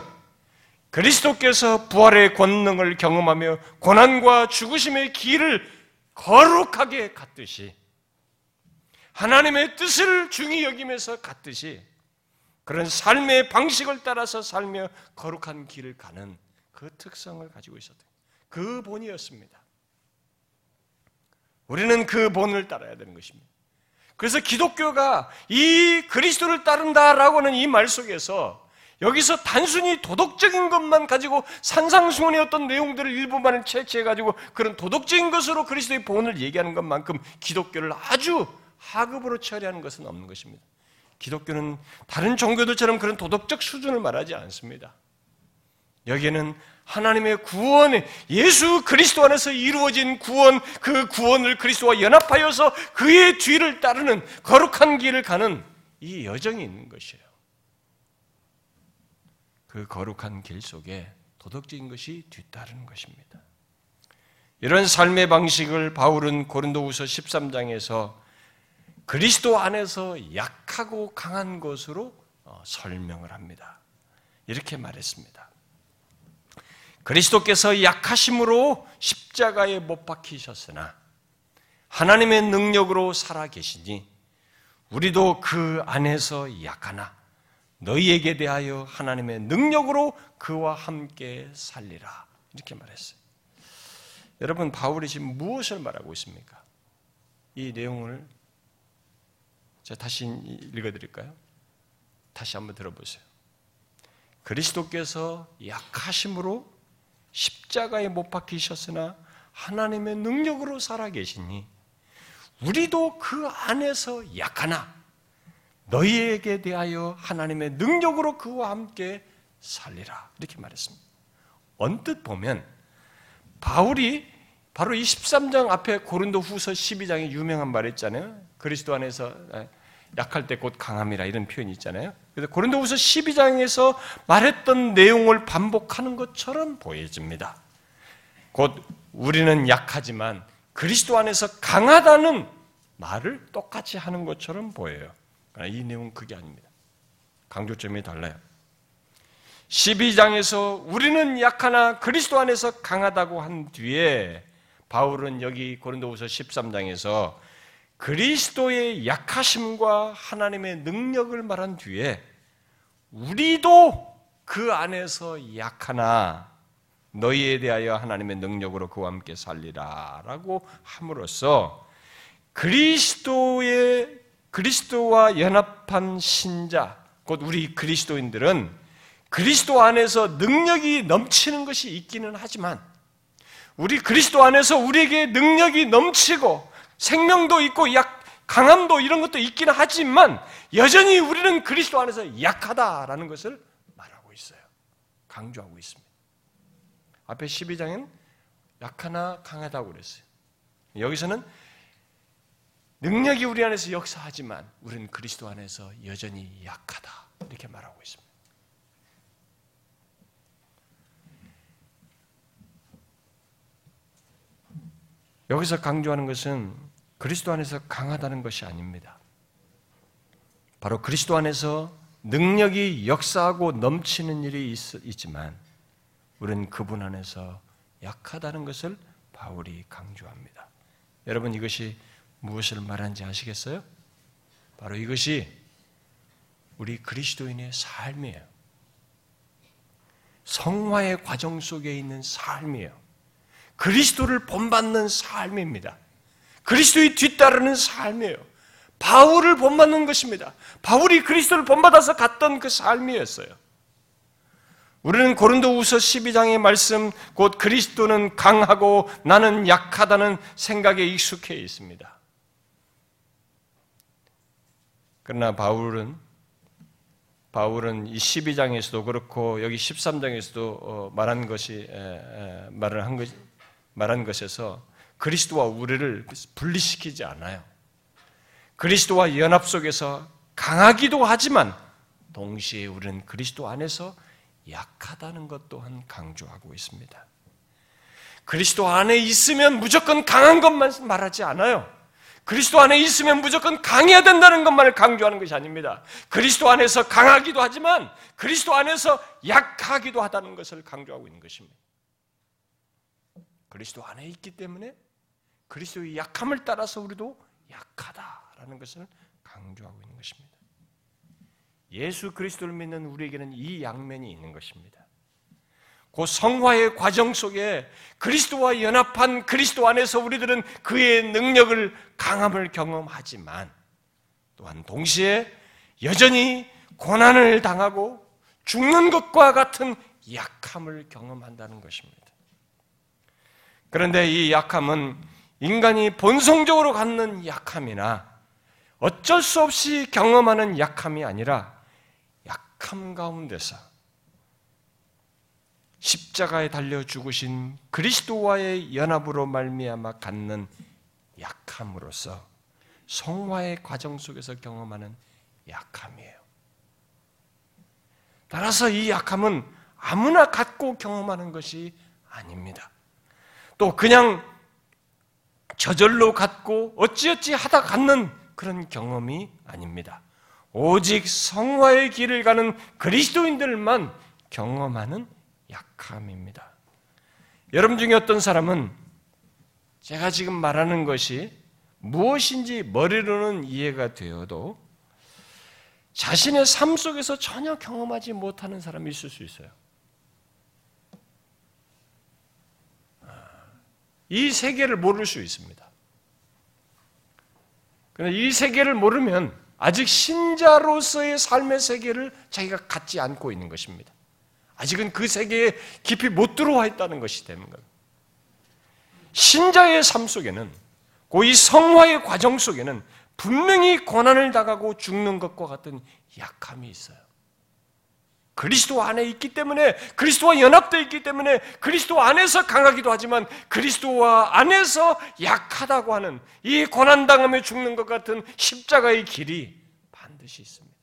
그리스도께서 부활의 권능을 경험하며 고난과 죽으심의 길을 거룩하게 갔듯이 하나님의 뜻을 중히 여기면서 갔듯이 그런 삶의 방식을 따라서 살며 거룩한 길을 가는 그 특성을 가지고 있었던 그 본이었습니다. 우리는 그 본을 따라야 되는 것입니다. 그래서 기독교가 이 그리스도를 따른다라고 하는 이 말 속에서 여기서 단순히 도덕적인 것만 가지고 산상수훈의 어떤 내용들을 일부만을 채취해가지고 그런 도덕적인 것으로 그리스도의 본을 얘기하는 것만큼 기독교를 아주 하급으로 처리하는 것은 없는 것입니다. 기독교는 다른 종교들처럼 그런 도덕적 수준을 말하지 않습니다. 여기에는 하나님의 구원에 예수 그리스도 안에서 이루어진 구원, 그 구원을 그리스도와 연합하여서 그의 뒤를 따르는 거룩한 길을 가는 이 여정이 있는 것이에요. 그 거룩한 길 속에 도덕적인 것이 뒤따르는 것입니다. 이런 삶의 방식을 바울은 고린도후서 13장에서 그리스도 안에서 약하고 강한 것으로 어, 설명을 합니다. 이렇게 말했습니다. 그리스도께서 약하심으로 십자가에 못 박히셨으나 하나님의 능력으로 살아 계시니 우리도 그 안에서 약하나 너희에게 대하여 하나님의 능력으로 그와 함께 살리라. 이렇게 말했어요. 여러분, 바울이 지금 무엇을 말하고 있습니까? 이 내용을 제가 다시 읽어드릴까요? 다시 한번 들어보세요. 그리스도께서 약하심으로 십자가에 못 박히셨으나 하나님의 능력으로 살아계시니 우리도 그 안에서 약하나 너희에게 대하여 하나님의 능력으로 그와 함께 살리라 이렇게 말했습니다. 언뜻 보면 바울이 바로 이 13장 앞에 고린도 후서 12장에 유명한 말 있잖아요. 그리스도 안에서 약할 때 곧 강함이라 이런 표현이 있잖아요. 그래서 고린도후서 12장에서 말했던 내용을 반복하는 것처럼 보여집니다. 곧 우리는 약하지만 그리스도 안에서 강하다는 말을 똑같이 하는 것처럼 보여요. 이 내용은 그게 아닙니다. 강조점이 달라요. 12장에서 우리는 약하나 그리스도 안에서 강하다고 한 뒤에 바울은 여기 고린도후서 13장에서 그리스도의 약하심과 하나님의 능력을 말한 뒤에 우리도 그 안에서 약하나 너희에 대하여 하나님의 능력으로 그와 함께 살리라라고 함으로써 그리스도의 그리스도와 연합한 신자 곧 우리 그리스도인들은 그리스도 안에서 능력이 넘치는 것이 있기는 하지만 우리 그리스도 안에서 우리에게 능력이 넘치고 생명도 있고 약 강함도 이런 것도 있기는 하지만 여전히 우리는 그리스도 안에서 약하다라는 것을 말하고 있어요. 강조하고 있습니다. 앞에 12장엔 약하나 강하다고 그랬어요. 여기서는 능력이 우리 안에서 역사하지만 우리는 그리스도 안에서 여전히 약하다. 이렇게 말하고 있습니다. 여기서 강조하는 것은 그리스도 안에서 강하다는 것이 아닙니다. 바로 그리스도 안에서 능력이 역사하고 넘치는 일이 있, 지만 우리는 그분 안에서 약하다는 것을 바울이 강조합니다. 여러분 이것이 무엇을 말하는지 아시겠어요? 바로 이것이 우리 그리스도인의 삶이에요. 성화의 과정 속에 있는 삶이에요. 그리스도를 본받는 삶입니다. 그리스도의 뒤따르는 삶이에요. 바울을 본받는 것입니다. 바울이 그리스도를 본받아서 갔던 그 삶이었어요. 우리는 고린도후서 12장의 말씀 곧 그리스도는 강하고 나는 약하다는 생각에 익숙해 있습니다. 그러나 바울은 바울은 이 12장에서도 그렇고 여기 13장에서도 어, 말한 것이 말을 한 것, 말한 것에서 그리스도와 우리를 분리시키지 않아요. 그리스도와 연합 속에서 강하기도 하지만 동시에 우리는 그리스도 안에서 약하다는 것 또한 강조하고 있습니다. 그리스도 안에 있으면 무조건 강한 것만 말하지 않아요. 그리스도 안에 있으면 무조건 강해야 된다는 것만을 강조하는 것이 아닙니다. 그리스도 안에서 강하기도 하지만 그리스도 안에서 약하기도 하다는 것을 강조하고 있는 것입니다. 그리스도 안에 있기 때문에 그리스도의 약함을 따라서 우리도 약하다라는 것을 강조하고 있는 것입니다. 예수 그리스도를 믿는 우리에게는 이 양면이 있는 것입니다. 그 성화의 과정 속에 그리스도와 연합한 그리스도 안에서 우리들은 그의 능력을 강함을 경험하지만 또한 동시에 여전히 고난을 당하고 죽는 것과 같은 약함을 경험한다는 것입니다. 그런데 이 약함은 인간이 본성적으로 갖는 약함이나 어쩔 수 없이 경험하는 약함이 아니라 약함 가운데서 십자가에 달려 죽으신 그리스도와의 연합으로 말미암아 갖는 약함으로서 성화의 과정 속에서 경험하는 약함이에요. 따라서 이 약함은 아무나 갖고 경험하는 것이 아닙니다. 또 그냥 저절로 갖고 어찌어찌 하다 갖는 그런 경험이 아닙니다. 오직 성화의 길을 가는 그리스도인들만 경험하는 약함입니다. 여러분 중에 어떤 사람은 제가 지금 말하는 것이 무엇인지 머리로는 이해가 되어도 자신의 삶 속에서 전혀 경험하지 못하는 사람이 있을 수 있어요. 이 세계를 모를 수 있습니다. 그런데 이 세계를 모르면 아직 신자로서의 삶의 세계를 자기가 갖지 않고 있는 것입니다. 아직은 그 세계에 깊이 못 들어와 있다는 것이 되는 거예요. 신자의 삶 속에는 고이 성화의 과정 속에는 분명히 고난을 당하고 죽는 것과 같은 약함이 있어요. 그리스도 안에 있기 때문에 그리스도와 연합되어 있기 때문에 그리스도 안에서 강하기도 하지만 그리스도와 안에서 약하다고 하는 이 고난 당함에 죽는 것 같은 십자가의 길이 반드시 있습니다.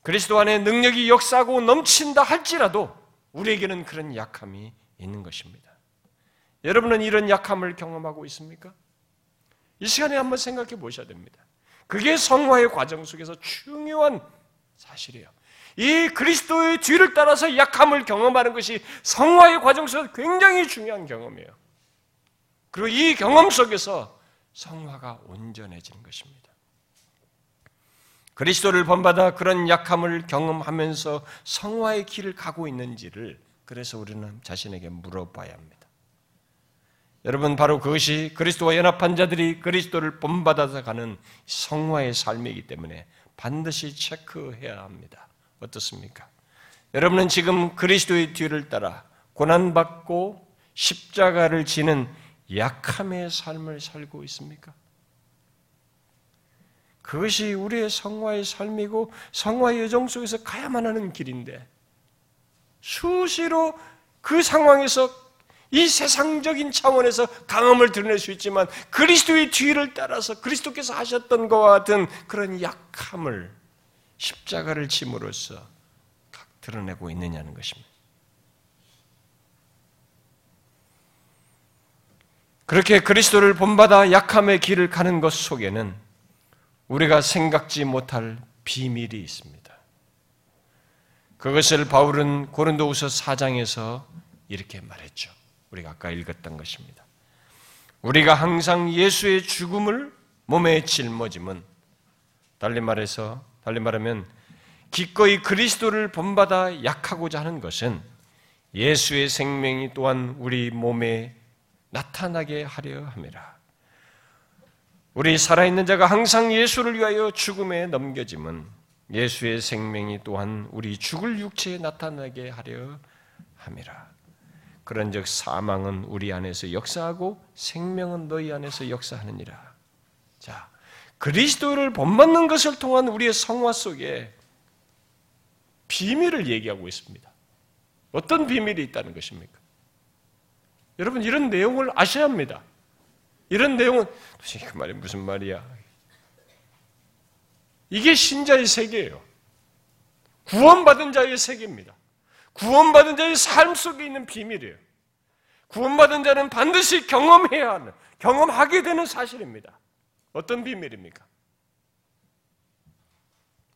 그리스도 안에 능력이 역사하고 넘친다 할지라도 우리에게는 그런 약함이 있는 것입니다. 여러분은 이런 약함을 경험하고 있습니까? 이 시간에 한번 생각해 보셔야 됩니다. 그게 성화의 과정 속에서 중요한 사실이에요. 이 그리스도의 뒤를 따라서 약함을 경험하는 것이 성화의 과정 속에서 굉장히 중요한 경험이에요. 그리고 이 경험 속에서 성화가 온전해지는 것입니다. 그리스도를 본받아 그런 약함을 경험하면서 성화의 길을 가고 있는지를 그래서 우리는 자신에게 물어봐야 합니다. 여러분 바로 그것이 그리스도와 연합한 자들이 그리스도를 본받아서 가는 성화의 삶이기 때문에 반드시 체크해야 합니다. 어떻습니까? 여러분은 지금 그리스도의 뒤를 따라 고난받고 십자가를 지는 약함의 삶을 살고 있습니까? 그것이 우리의 성화의 삶이고 성화의 여정 속에서 가야만 하는 길인데 수시로 그 상황에서 이 세상적인 차원에서 강함을 드러낼 수 있지만 그리스도의 뒤를 따라서 그리스도께서 하셨던 것과 같은 그런 약함을 십자가를 짐으로써 드러내고 있느냐는 것입니다. 그렇게 그리스도를 본받아 약함의 길을 가는 것 속에는 우리가 생각지 못할 비밀이 있습니다. 그것을 바울은 고린도후서 4장에서 이렇게 말했죠. 우리가 아까 읽었던 것입니다. 우리가 항상 예수의 죽음을 몸에 짊어짐은 달리 말해서 달리 말하면 기꺼이 그리스도를 본받아 약하고자 하는 것은 예수의 생명이 또한 우리 몸에 나타나게 하려 함이라. 우리 살아있는 자가 항상 예수를 위하여 죽음에 넘겨짐은 예수의 생명이 또한 우리 죽을 육체에 나타나게 하려 함이라. 그런즉 사망은 우리 안에서 역사하고 생명은 너희 안에서 역사하느니라. 자, 그리스도를 본받는 것을 통한 우리의 성화 속에 비밀을 얘기하고 있습니다. 어떤 비밀이 있다는 것입니까? 여러분 이런 내용을 아셔야 합니다. 이런 내용은 도대체 그 말이 무슨 말이야? 이게 신자의 세계예요. 구원받은 자의 세계입니다. 구원받은 자의 삶 속에 있는 비밀이에요. 구원받은 자는 반드시 경험해야 하는, 경험하게 되는 사실입니다. 어떤 비밀입니까?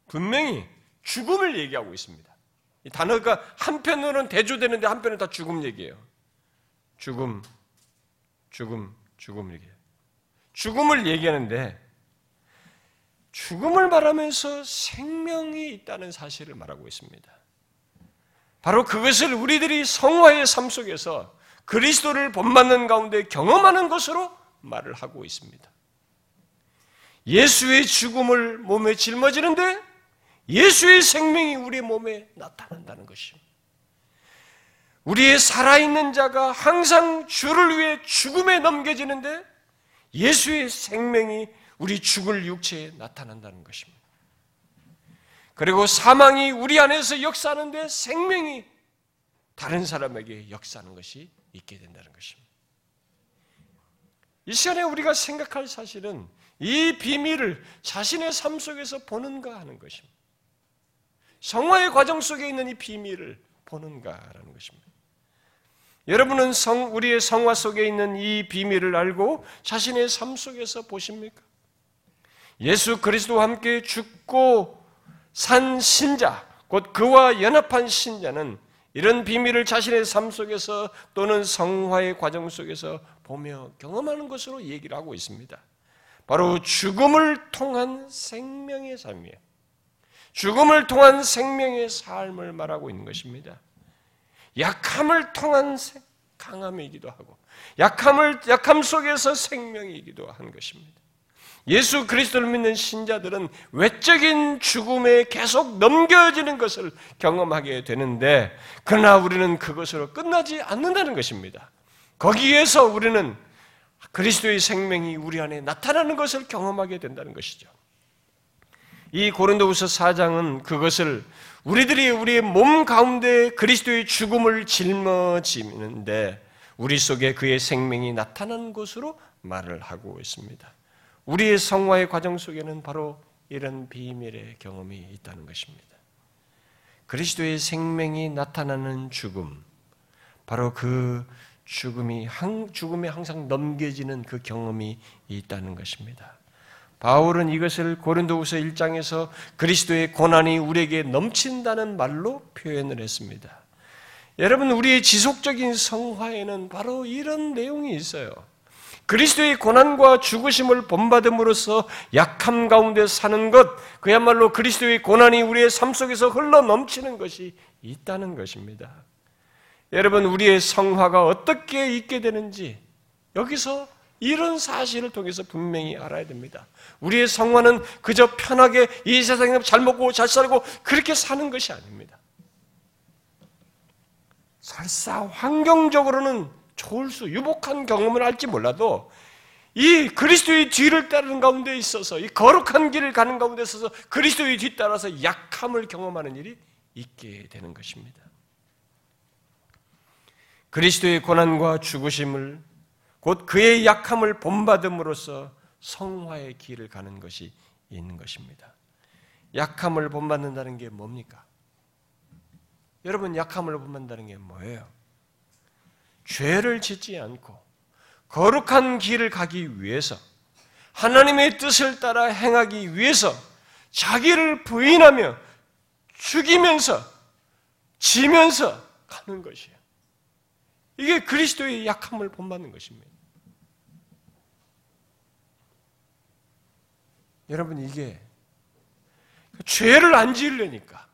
분명히 죽음을 얘기하고 있습니다. 이 단어가 한편으로는 대조되는데 한편은 다 죽음 얘기예요. 죽음, 죽음, 죽음 얘기. 죽음을 얘기하는데 죽음을 말하면서 생명이 있다는 사실을 말하고 있습니다. 바로 그것을 우리들이 성화의 삶 속에서 그리스도를 본받는 가운데 경험하는 것으로 말을 하고 있습니다. 예수의 죽음을 몸에 짊어지는데 예수의 생명이 우리 몸에 나타난다는 것입니다. 우리의 살아있는 자가 항상 주를 위해 죽음에 넘겨지는데 예수의 생명이 우리 죽을 육체에 나타난다는 것입니다. 그리고 사망이 우리 안에서 역사하는데 생명이 다른 사람에게 역사하는 것이 있게 된다는 것입니다. 이 시간에 우리가 생각할 사실은 이 비밀을 자신의 삶 속에서 보는가 하는 것입니다. 성화의 과정 속에 있는 이 비밀을 보는가라는 것입니다. 여러분은 성, 우리의 성화 속에 있는 이 비밀을 알고 자신의 삶 속에서 보십니까? 예수 그리스도와 함께 죽고 산 신자, 곧 그와 연합한 신자는 이런 비밀을 자신의 삶 속에서 또는 성화의 과정 속에서 보며 경험하는 것으로 얘기를 하고 있습니다. 바로 죽음을 통한 생명의 삶이에요. 죽음을 통한 생명의 삶을 말하고 있는 것입니다. 약함을 통한 강함이기도 하고 약함을 약함 속에서 생명이기도 한 것입니다. 예수 그리스도를 믿는 신자들은 외적인 죽음에 계속 넘겨지는 것을 경험하게 되는데 그러나 우리는 그것으로 끝나지 않는다는 것입니다. 거기에서 우리는 그리스도의 생명이 우리 안에 나타나는 것을 경험하게 된다는 것이죠. 이 고린도후서 4장은 그것을 우리들이 우리의 몸 가운데 그리스도의 죽음을 짊어지는데 우리 속에 그의 생명이 나타나는 것으로 말을 하고 있습니다. 우리의 성화의 과정 속에는 바로 이런 비밀의 경험이 있다는 것입니다. 그리스도의 생명이 나타나는 죽음, 바로 그 죽음이 한, 죽음에 항상 넘겨지는 그 경험이 있다는 것입니다. 바울은 이것을 고린도후서 1장에서 그리스도의 고난이 우리에게 넘친다는 말로 표현을 했습니다. 여러분 우리의 지속적인 성화에는 바로 이런 내용이 있어요. 그리스도의 고난과 죽으심을 본받음으로써 약함 가운데 사는 것, 그야말로 그리스도의 고난이 우리의 삶 속에서 흘러 넘치는 것이 있다는 것입니다. 여러분, 우리의 성화가 어떻게 있게 되는지 여기서 이런 사실을 통해서 분명히 알아야 됩니다. 우리의 성화는 그저 편하게 이 세상에 잘 먹고 잘 살고 그렇게 사는 것이 아닙니다. 설사 환경적으로는 좋을 수, 유복한 경험을 할지 몰라도 이 그리스도의 뒤를 따르는 가운데 있어서 이 거룩한 길을 가는 가운데 있어서 그리스도의 뒤따라서 약함을 경험하는 일이 있게 되는 것입니다. 그리스도의 고난과 죽으심을 곧 그의 약함을 본받음으로써 성화의 길을 가는 것이 있는 것입니다. 약함을 본받는다는 게 뭡니까? 여러분 약함을 본받는다는 게 뭐예요? 죄를 짓지 않고 거룩한 길을 가기 위해서 하나님의 뜻을 따라 행하기 위해서 자기를 부인하며 죽이면서 지면서 가는 것이에요. 이게 그리스도의 약함을 본받는 것입니다. 여러분 이게 죄를 안 지으려니까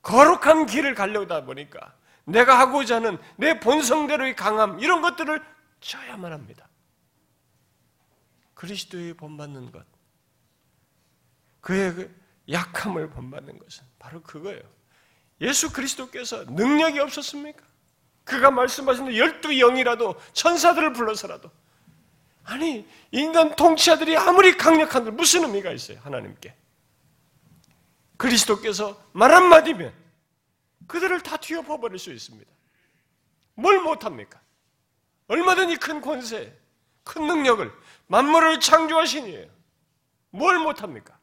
거룩한 길을 가려다 보니까 내가 하고자 하는 내 본성대로의 강함 이런 것들을 쳐야만 합니다. 그리스도의 본받는 것, 그의 그 약함을 본받는 것은 바로 그거예요. 예수 그리스도께서 능력이 없었습니까? 그가 말씀하신 열두 영이라도 천사들을 불러서라도 아니 인간 통치자들이 아무리 강력한들 무슨 의미가 있어요 하나님께 그리스도께서 말 한마디면 그들을 다 뒤엎어 버릴 수 있습니다. 뭘 못합니까? 얼마든지 큰 권세, 큰 능력을 만물을 창조하신 이에요. 뭘 못합니까?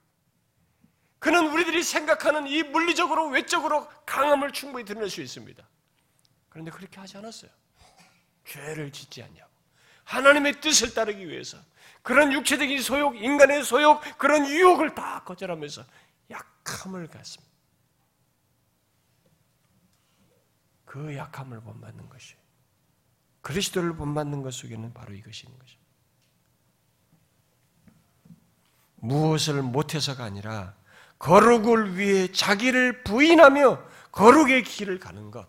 그는 우리들이 생각하는 이 물리적으로 외적으로 강함을 충분히 드러낼 수 있습니다. 그런데 그렇게 하지 않았어요. 죄를 짓지 않냐고. 하나님의 뜻을 따르기 위해서 그런 육체적인 소욕, 인간의 소욕, 그런 유혹을 다 거절하면서 약함을 갖습니다. 그 약함을 본받는 것이 그리스도를 본받는 것 속에는 바로 이것이 있는 것입니다. 무엇을 못해서가 아니라 거룩을 위해 자기를 부인하며 거룩의 길을 가는 것.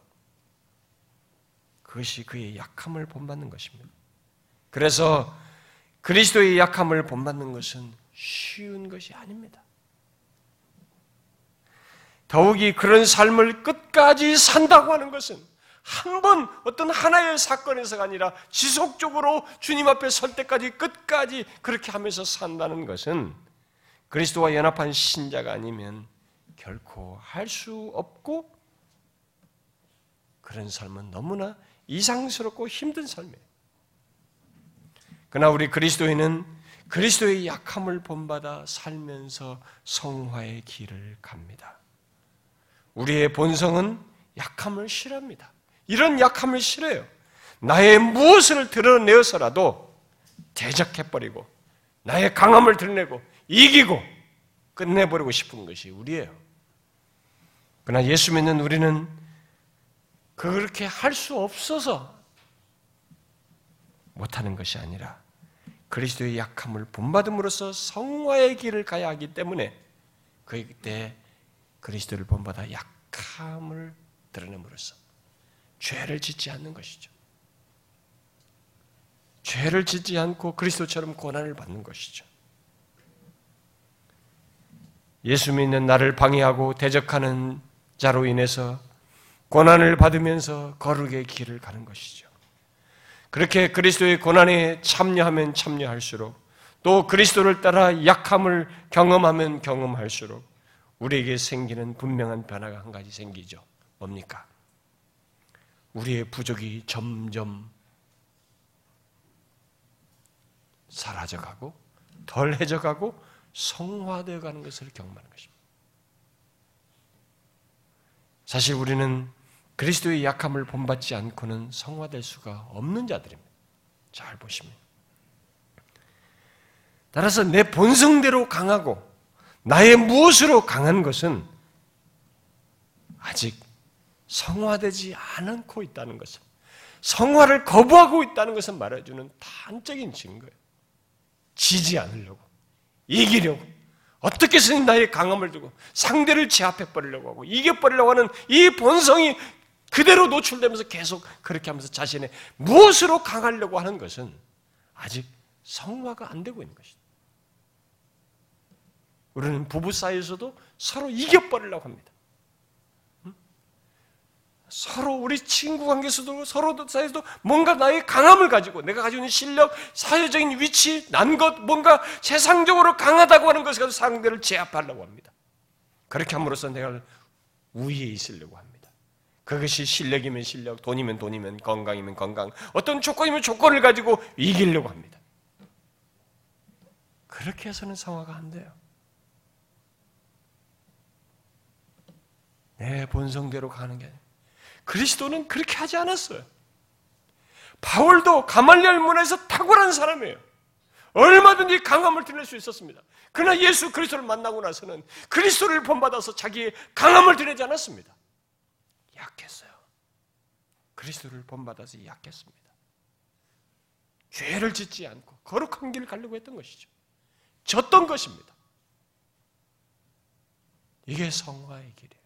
그것이 그의 약함을 본받는 것입니다. 그래서 그리스도의 약함을 본받는 것은 쉬운 것이 아닙니다. 더욱이 그런 삶을 끝까지 산다고 하는 것은 한 번 어떤 하나의 사건에서가 아니라 지속적으로 주님 앞에 설 때까지 끝까지 그렇게 하면서 산다는 것은 그리스도와 연합한 신자가 아니면 결코 할 수 없고 그런 삶은 너무나 이상스럽고 힘든 삶이에요. 그러나 우리 그리스도인은 그리스도의 약함을 본받아 살면서 성화의 길을 갑니다. 우리의 본성은 약함을 싫어합니다. 이런 약함을 싫어요. 나의 무엇을 드러내어서라도 대적해버리고 나의 강함을 드러내고 이기고 끝내버리고 싶은 것이 우리예요. 그러나 예수 믿는 우리는 그렇게 할 수 없어서 못하는 것이 아니라 그리스도의 약함을 본받음으로써 성화의 길을 가야 하기 때문에 그때 그리스도를 본받아 약함을 드러냄으로써 죄를 짓지 않는 것이죠. 죄를 짓지 않고 그리스도처럼 고난을 받는 것이죠. 예수 믿는 나를 방해하고 대적하는 자로 인해서 고난을 받으면서 거룩의 길을 가는 것이죠. 그렇게 그리스도의 고난에 참여하면 참여할수록 또 그리스도를 따라 약함을 경험하면 경험할수록 우리에게 생기는 분명한 변화가 한 가지 생기죠. 뭡니까? 우리의 부족이 점점 사라져가고 덜해져가고 성화되어 가는 것을 경험하는 것입니다. 사실 우리는 그리스도의 약함을 본받지 않고는 성화될 수가 없는 자들입니다. 잘 보시면. 따라서 내 본성대로 강하고 나의 무엇으로 강한 것은 아직 성화되지 않고 있다는 것을 성화를 거부하고 있다는 것을 말해주는 단적인 증거예요. 지지 않으려고, 이기려고, 어떻게 해서든 나의 강함을 두고 상대를 제압해 버리려고 하고 이겨 버리려고 하는 이 본성이 그대로 노출되면서 계속 그렇게 하면서 자신의 무엇으로 강하려고 하는 것은 아직 성화가 안 되고 있는 것이다. 우리는 부부 사이에서도 서로 이겨버리려고 합니다. 서로 우리 친구 관계에서도 서로 사이에서도 뭔가 나의 강함을 가지고 내가 가지고 있는 실력, 사회적인 위치, 난 것, 뭔가 세상적으로 강하다고 하는 것을 가지고 상대를 제압하려고 합니다. 그렇게 함으로써 내가 우위에 있으려고 합니다. 그것이 실력이면 실력, 돈이면 돈이면 건강이면 건강, 어떤 조건이면 조건을 가지고 이기려고 합니다. 그렇게 해서는 성화가 안 돼요. 내 본성대로 가는 게 아니에요. 그리스도는 그렇게 하지 않았어요. 바울도 가말리엘 문화에서 탁월한 사람이에요. 얼마든지 강함을 드릴 수 있었습니다. 그러나 예수 그리스도를 만나고 나서는 그리스도를 본받아서 자기의 강함을 드리지 않았습니다. 약했어요. 그리스도를 본받아서 약했습니다. 죄를 짓지 않고 거룩한 길을 가려고 했던 것이죠. 졌던 것입니다. 이게 성화의 길이에요.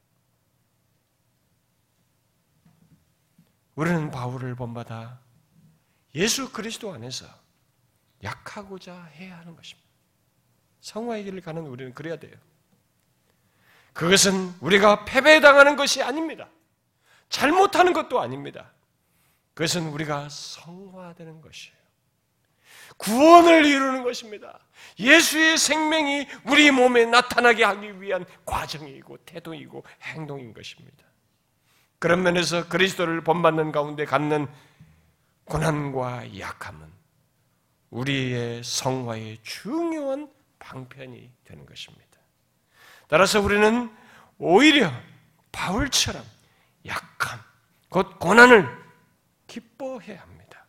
우리는 바울을 본받아 예수 그리스도 안에서 약하고자 해야 하는 것입니다. 성화의 길을 가는 우리는 그래야 돼요. 그것은 우리가 패배당하는 것이 아닙니다. 잘못하는 것도 아닙니다. 그것은 우리가 성화되는 것이에요. 구원을 이루는 것입니다. 예수의 생명이 우리 몸에 나타나게 하기 위한 과정이고 태도이고 행동인 것입니다. 그런 면에서 그리스도를 본받는 가운데 갖는 고난과 약함은 우리의 성화의 중요한 방편이 되는 것입니다. 따라서 우리는 오히려 바울처럼 약함, 곧 고난을 기뻐해야 합니다.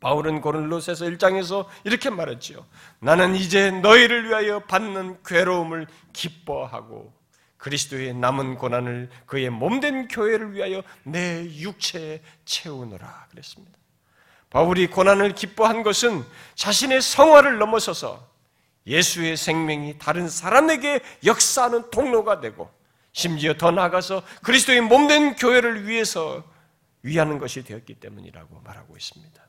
바울은 고린도서서 1장에서 이렇게 말했지요. 나는 이제 너희를 위하여 받는 괴로움을 기뻐하고 그리스도의 남은 고난을 그의 몸된 교회를 위하여 내 육체에 채우노라 그랬습니다. 바울이 고난을 기뻐한 것은 자신의 성화를 넘어서서 예수의 생명이 다른 사람에게 역사하는 통로가 되고 심지어 더 나아가서 그리스도의 몸된 교회를 위해서 위하는 것이 되었기 때문이라고 말하고 있습니다.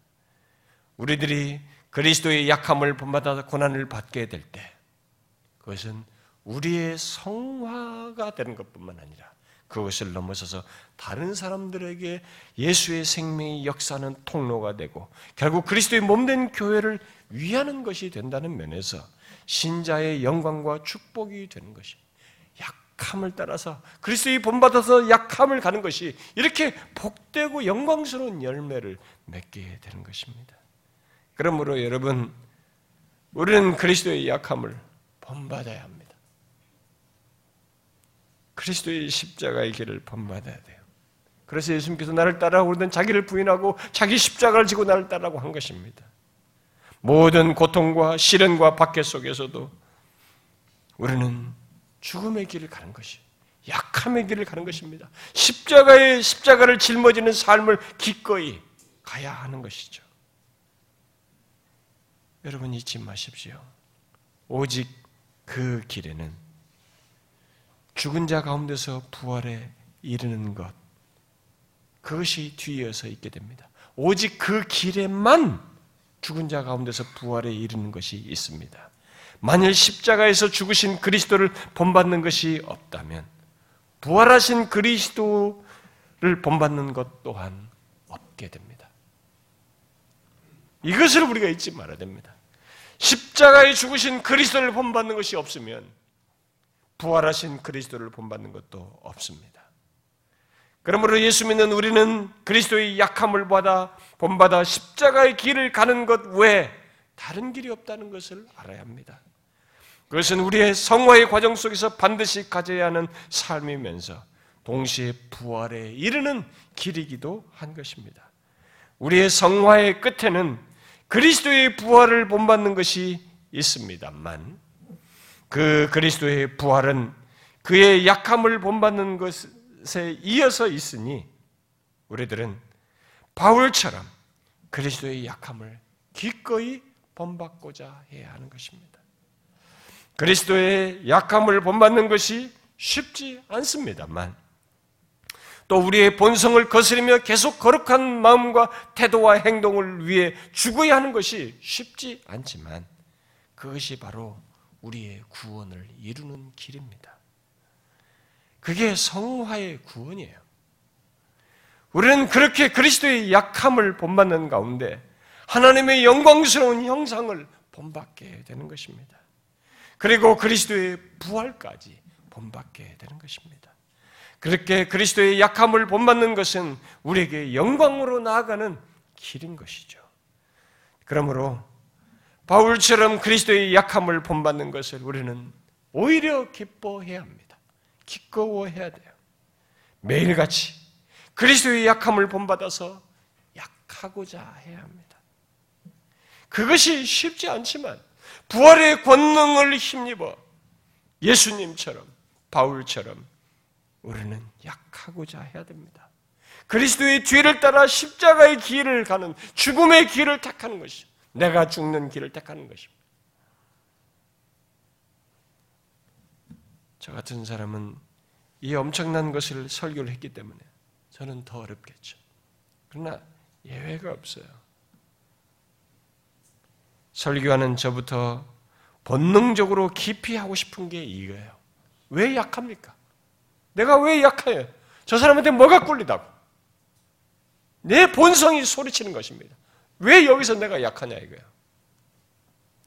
우리들이 그리스도의 약함을 본받아 고난을 받게 될 때 그것은 우리의 성화가 되는 것뿐만 아니라 그것을 넘어서서 다른 사람들에게 예수의 생명이 역사하는 통로가 되고 결국 그리스도의 몸된 교회를 위하는 것이 된다는 면에서 신자의 영광과 축복이 되는 것이 약함을 따라서 그리스도의 본받아서 약함을 가는 것이 이렇게 복되고 영광스러운 열매를 맺게 되는 것입니다. 그러므로 여러분 우리는 그리스도의 약함을 본받아야 합니다. 그리스도의 십자가의 길을 본받아야 돼요. 그래서 예수님께서 나를 따라오고 는 자기를 부인하고 자기 십자가를 지고 나를 따라고 한 것입니다. 모든 고통과 시련과 박해 속에서도 우리는 죽음의 길을 가는 것이 약함의 길을 가는 것입니다. 십자가의 십자가를 짊어지는 삶을 기꺼이 가야 하는 것이죠. 여러분 잊지 마십시오. 오직 그 길에는 죽은 자 가운데서 부활에 이르는 것, 그것이 뒤이어서 있게 됩니다. 오직 그 길에만 죽은 자 가운데서 부활에 이르는 것이 있습니다. 만일 십자가에서 죽으신 그리스도를 본받는 것이 없다면 부활하신 그리스도를 본받는 것 또한 없게 됩니다. 이것을 우리가 잊지 말아야 됩니다. 십자가에 죽으신 그리스도를 본받는 것이 없으면 부활하신 그리스도를 본받는 것도 없습니다. 그러므로 예수 믿는 우리는 그리스도의 약함을 받아 본받아 십자가의 길을 가는 것 외에 다른 길이 없다는 것을 알아야 합니다. 그것은 우리의 성화의 과정 속에서 반드시 가져야 하는 삶이면서 동시에 부활에 이르는 길이기도 한 것입니다. 우리의 성화의 끝에는 그리스도의 부활을 본받는 것이 있습니다만 그 그리스도의 부활은 그의 약함을 본받는 것에 이어서 있으니 우리들은 바울처럼 그리스도의 약함을 기꺼이 본받고자 해야 하는 것입니다. 그리스도의 약함을 본받는 것이 쉽지 않습니다만 또 우리의 본성을 거스리며 계속 거룩한 마음과 태도와 행동을 위해 죽어야 하는 것이 쉽지 않지만 그것이 바로 우리의 구원을 이루는 길입니다. 그게 성화의 구원이에요. 우리는 그렇게 그리스도의 약함을 본받는 가운데 하나님의 영광스러운 형상을 본받게 되는 것입니다. 그리고 그리스도의 부활까지 본받게 되는 것입니다. 그렇게 그리스도의 약함을 본받는 것은 우리에게 영광으로 나아가는 길인 것이죠. 그러므로 바울처럼 그리스도의 약함을 본받는 것을 우리는 오히려 기뻐해야 합니다. 기꺼워해야 돼요. 매일같이 그리스도의 약함을 본받아서 약하고자 해야 합니다. 그것이 쉽지 않지만 부활의 권능을 힘입어 예수님처럼 바울처럼 우리는 약하고자 해야 됩니다. 그리스도의 뒤를 따라 십자가의 길을 가는 죽음의 길을 택하는 것이죠. 내가 죽는 길을 택하는 것입니다. 저 같은 사람은 이 엄청난 것을 설교를 했기 때문에 저는 더 어렵겠죠. 그러나 예외가 없어요. 설교하는 저부터 본능적으로 깊이 하고 싶은 게 이거예요. 왜 약합니까? 내가 왜 약해요? 저 사람한테 뭐가 꿀리다고? 내 본성이 소리치는 것입니다. 왜 여기서 내가 약하냐 이거야.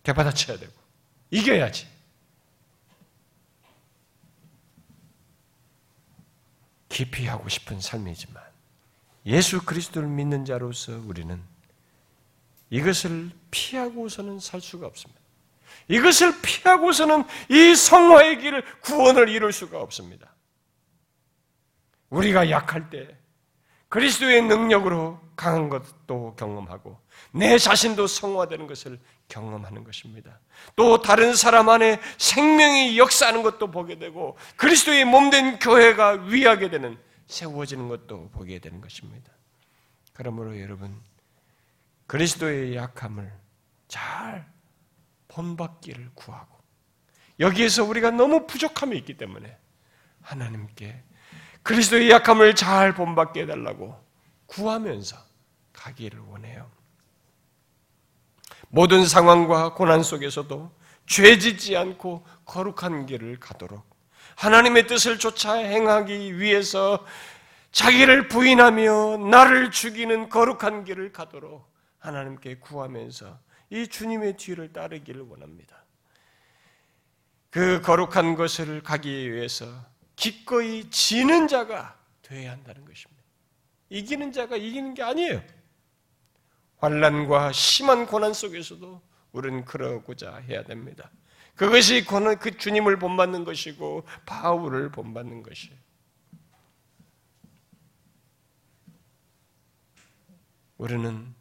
대받아쳐야 되고 이겨야지. 깊이 하고 싶은 삶이지만 예수 그리스도를 믿는 자로서 우리는 이것을 피하고서는 살 수가 없습니다. 이것을 피하고서는 이 성화의 길을 구원을 이룰 수가 없습니다. 우리가 약할 때 그리스도의 능력으로 강한 것도 경험하고 내 자신도 성화되는 것을 경험하는 것입니다. 또 다른 사람 안에 생명이 역사하는 것도 보게 되고 그리스도의 몸된 교회가 위하게 되는 세워지는 것도 보게 되는 것입니다. 그러므로 여러분 그리스도의 약함을 잘 본받기를 구하고 여기에서 우리가 너무 부족함이 있기 때문에 하나님께 그리스도의 약함을 잘 본받게 해달라고 구하면서 가기를 원해요. 모든 상황과 고난 속에서도 죄 짓지 않고 거룩한 길을 가도록 하나님의 뜻을 쫓아 행하기 위해서 자기를 부인하며 나를 죽이는 거룩한 길을 가도록 하나님께 구하면서 이 주님의 뒤를 따르기를 원합니다. 그 거룩한 것을 가기 위해서 기꺼이 지는 자가 되어야 한다는 것입니다. 이기는 자가 이기는 게 아니에요. 환란과 심한 고난 속에서도 우리는 그러고자 해야 됩니다. 그것이 그 주님을 본받는 것이고 바울을 본받는 것이에요. 우리는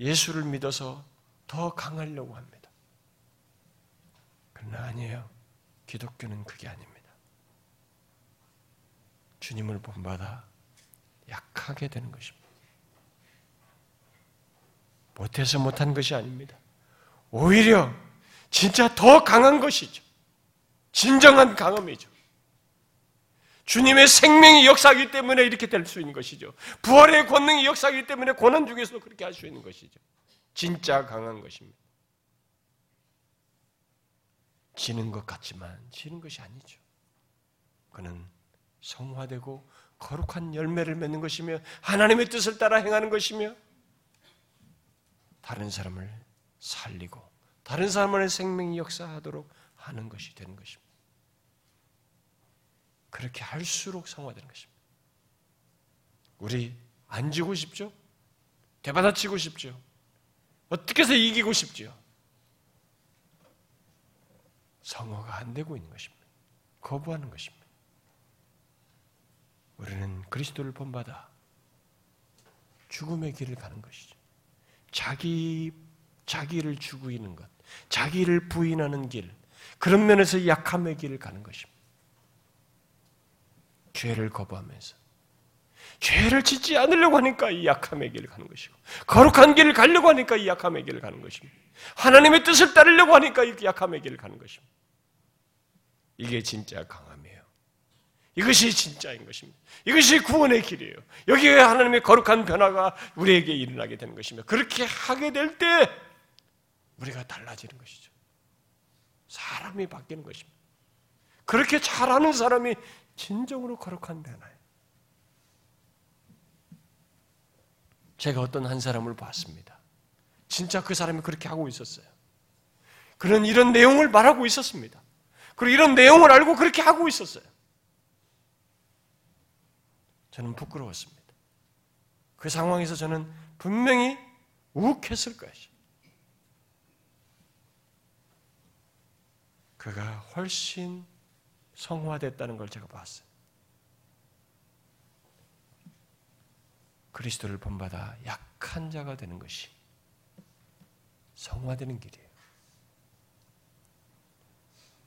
예수를 믿어서 더 강하려고 합니다. 그러나 아니에요. 기독교는 그게 아닙니다. 주님을 본받아 약하게 되는 것입니다. 못해서 못한 것이 아닙니다. 오히려 진짜 더 강한 것이죠. 진정한 강함이죠. 주님의 생명이 역사하기 때문에 이렇게 될 수 있는 것이죠. 부활의 권능이 역사하기 때문에 고난 중에서도 그렇게 할 수 있는 것이죠. 진짜 강한 것입니다. 지는 것 같지만 지는 것이 아니죠. 그는 성화되고 거룩한 열매를 맺는 것이며 하나님의 뜻을 따라 행하는 것이며 다른 사람을 살리고 다른 사람의 생명이 역사하도록 하는 것이 되는 것입니다. 그렇게 할수록 성화되는 것입니다. 우리 안 지고 싶죠? 대받아치고 싶죠? 어떻게 해서 이기고 싶죠? 성화가 안 되고 있는 것입니다. 거부하는 것입니다. 우리는 그리스도를 본받아 죽음의 길을 가는 것이죠. 자기, 자기를 죽이는 것, 자기를 부인하는 길, 그런 면에서 약함의 길을 가는 것입니다. 죄를 거부하면서. 죄를 짓지 않으려고 하니까 이 약함의 길을 가는 것이고 거룩한 길을 가려고 하니까 이 약함의 길을 가는 것입니다. 하나님의 뜻을 따르려고 하니까 이 약함의 길을 가는 것입니다. 이게 진짜 강함이에요. 이것이 진짜인 것입니다. 이것이 구원의 길이에요. 여기에 하나님의 거룩한 변화가 우리에게 일어나게 되는 것입니다. 그렇게 하게 될 때 우리가 달라지는 것이죠. 사람이 바뀌는 것입니다. 그렇게 잘하는 사람이 진정으로 거룩한 변화예요. 제가 어떤 한 사람을 봤습니다. 진짜 그 사람이 그렇게 하고 있었어요. 그런 이런 내용을 말하고 있었습니다. 그리고 이런 내용을 알고 그렇게 하고 있었어요. 저는 부끄러웠습니다. 그 상황에서 저는 분명히 욱했을 것이. 그가 훨씬 성화됐다는 걸 제가 봤어요. 그리스도를 본받아 약한 자가 되는 것이 성화되는 길이에요.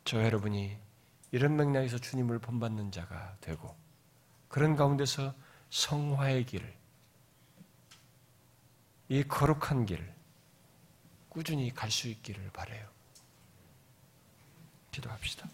저 여러분이 이런 맥락에서 주님을 본받는 자가 되고 그런 가운데서 성화의 길을 이 거룩한 길을 꾸준히 갈 수 있기를 바래요. 기도합시다.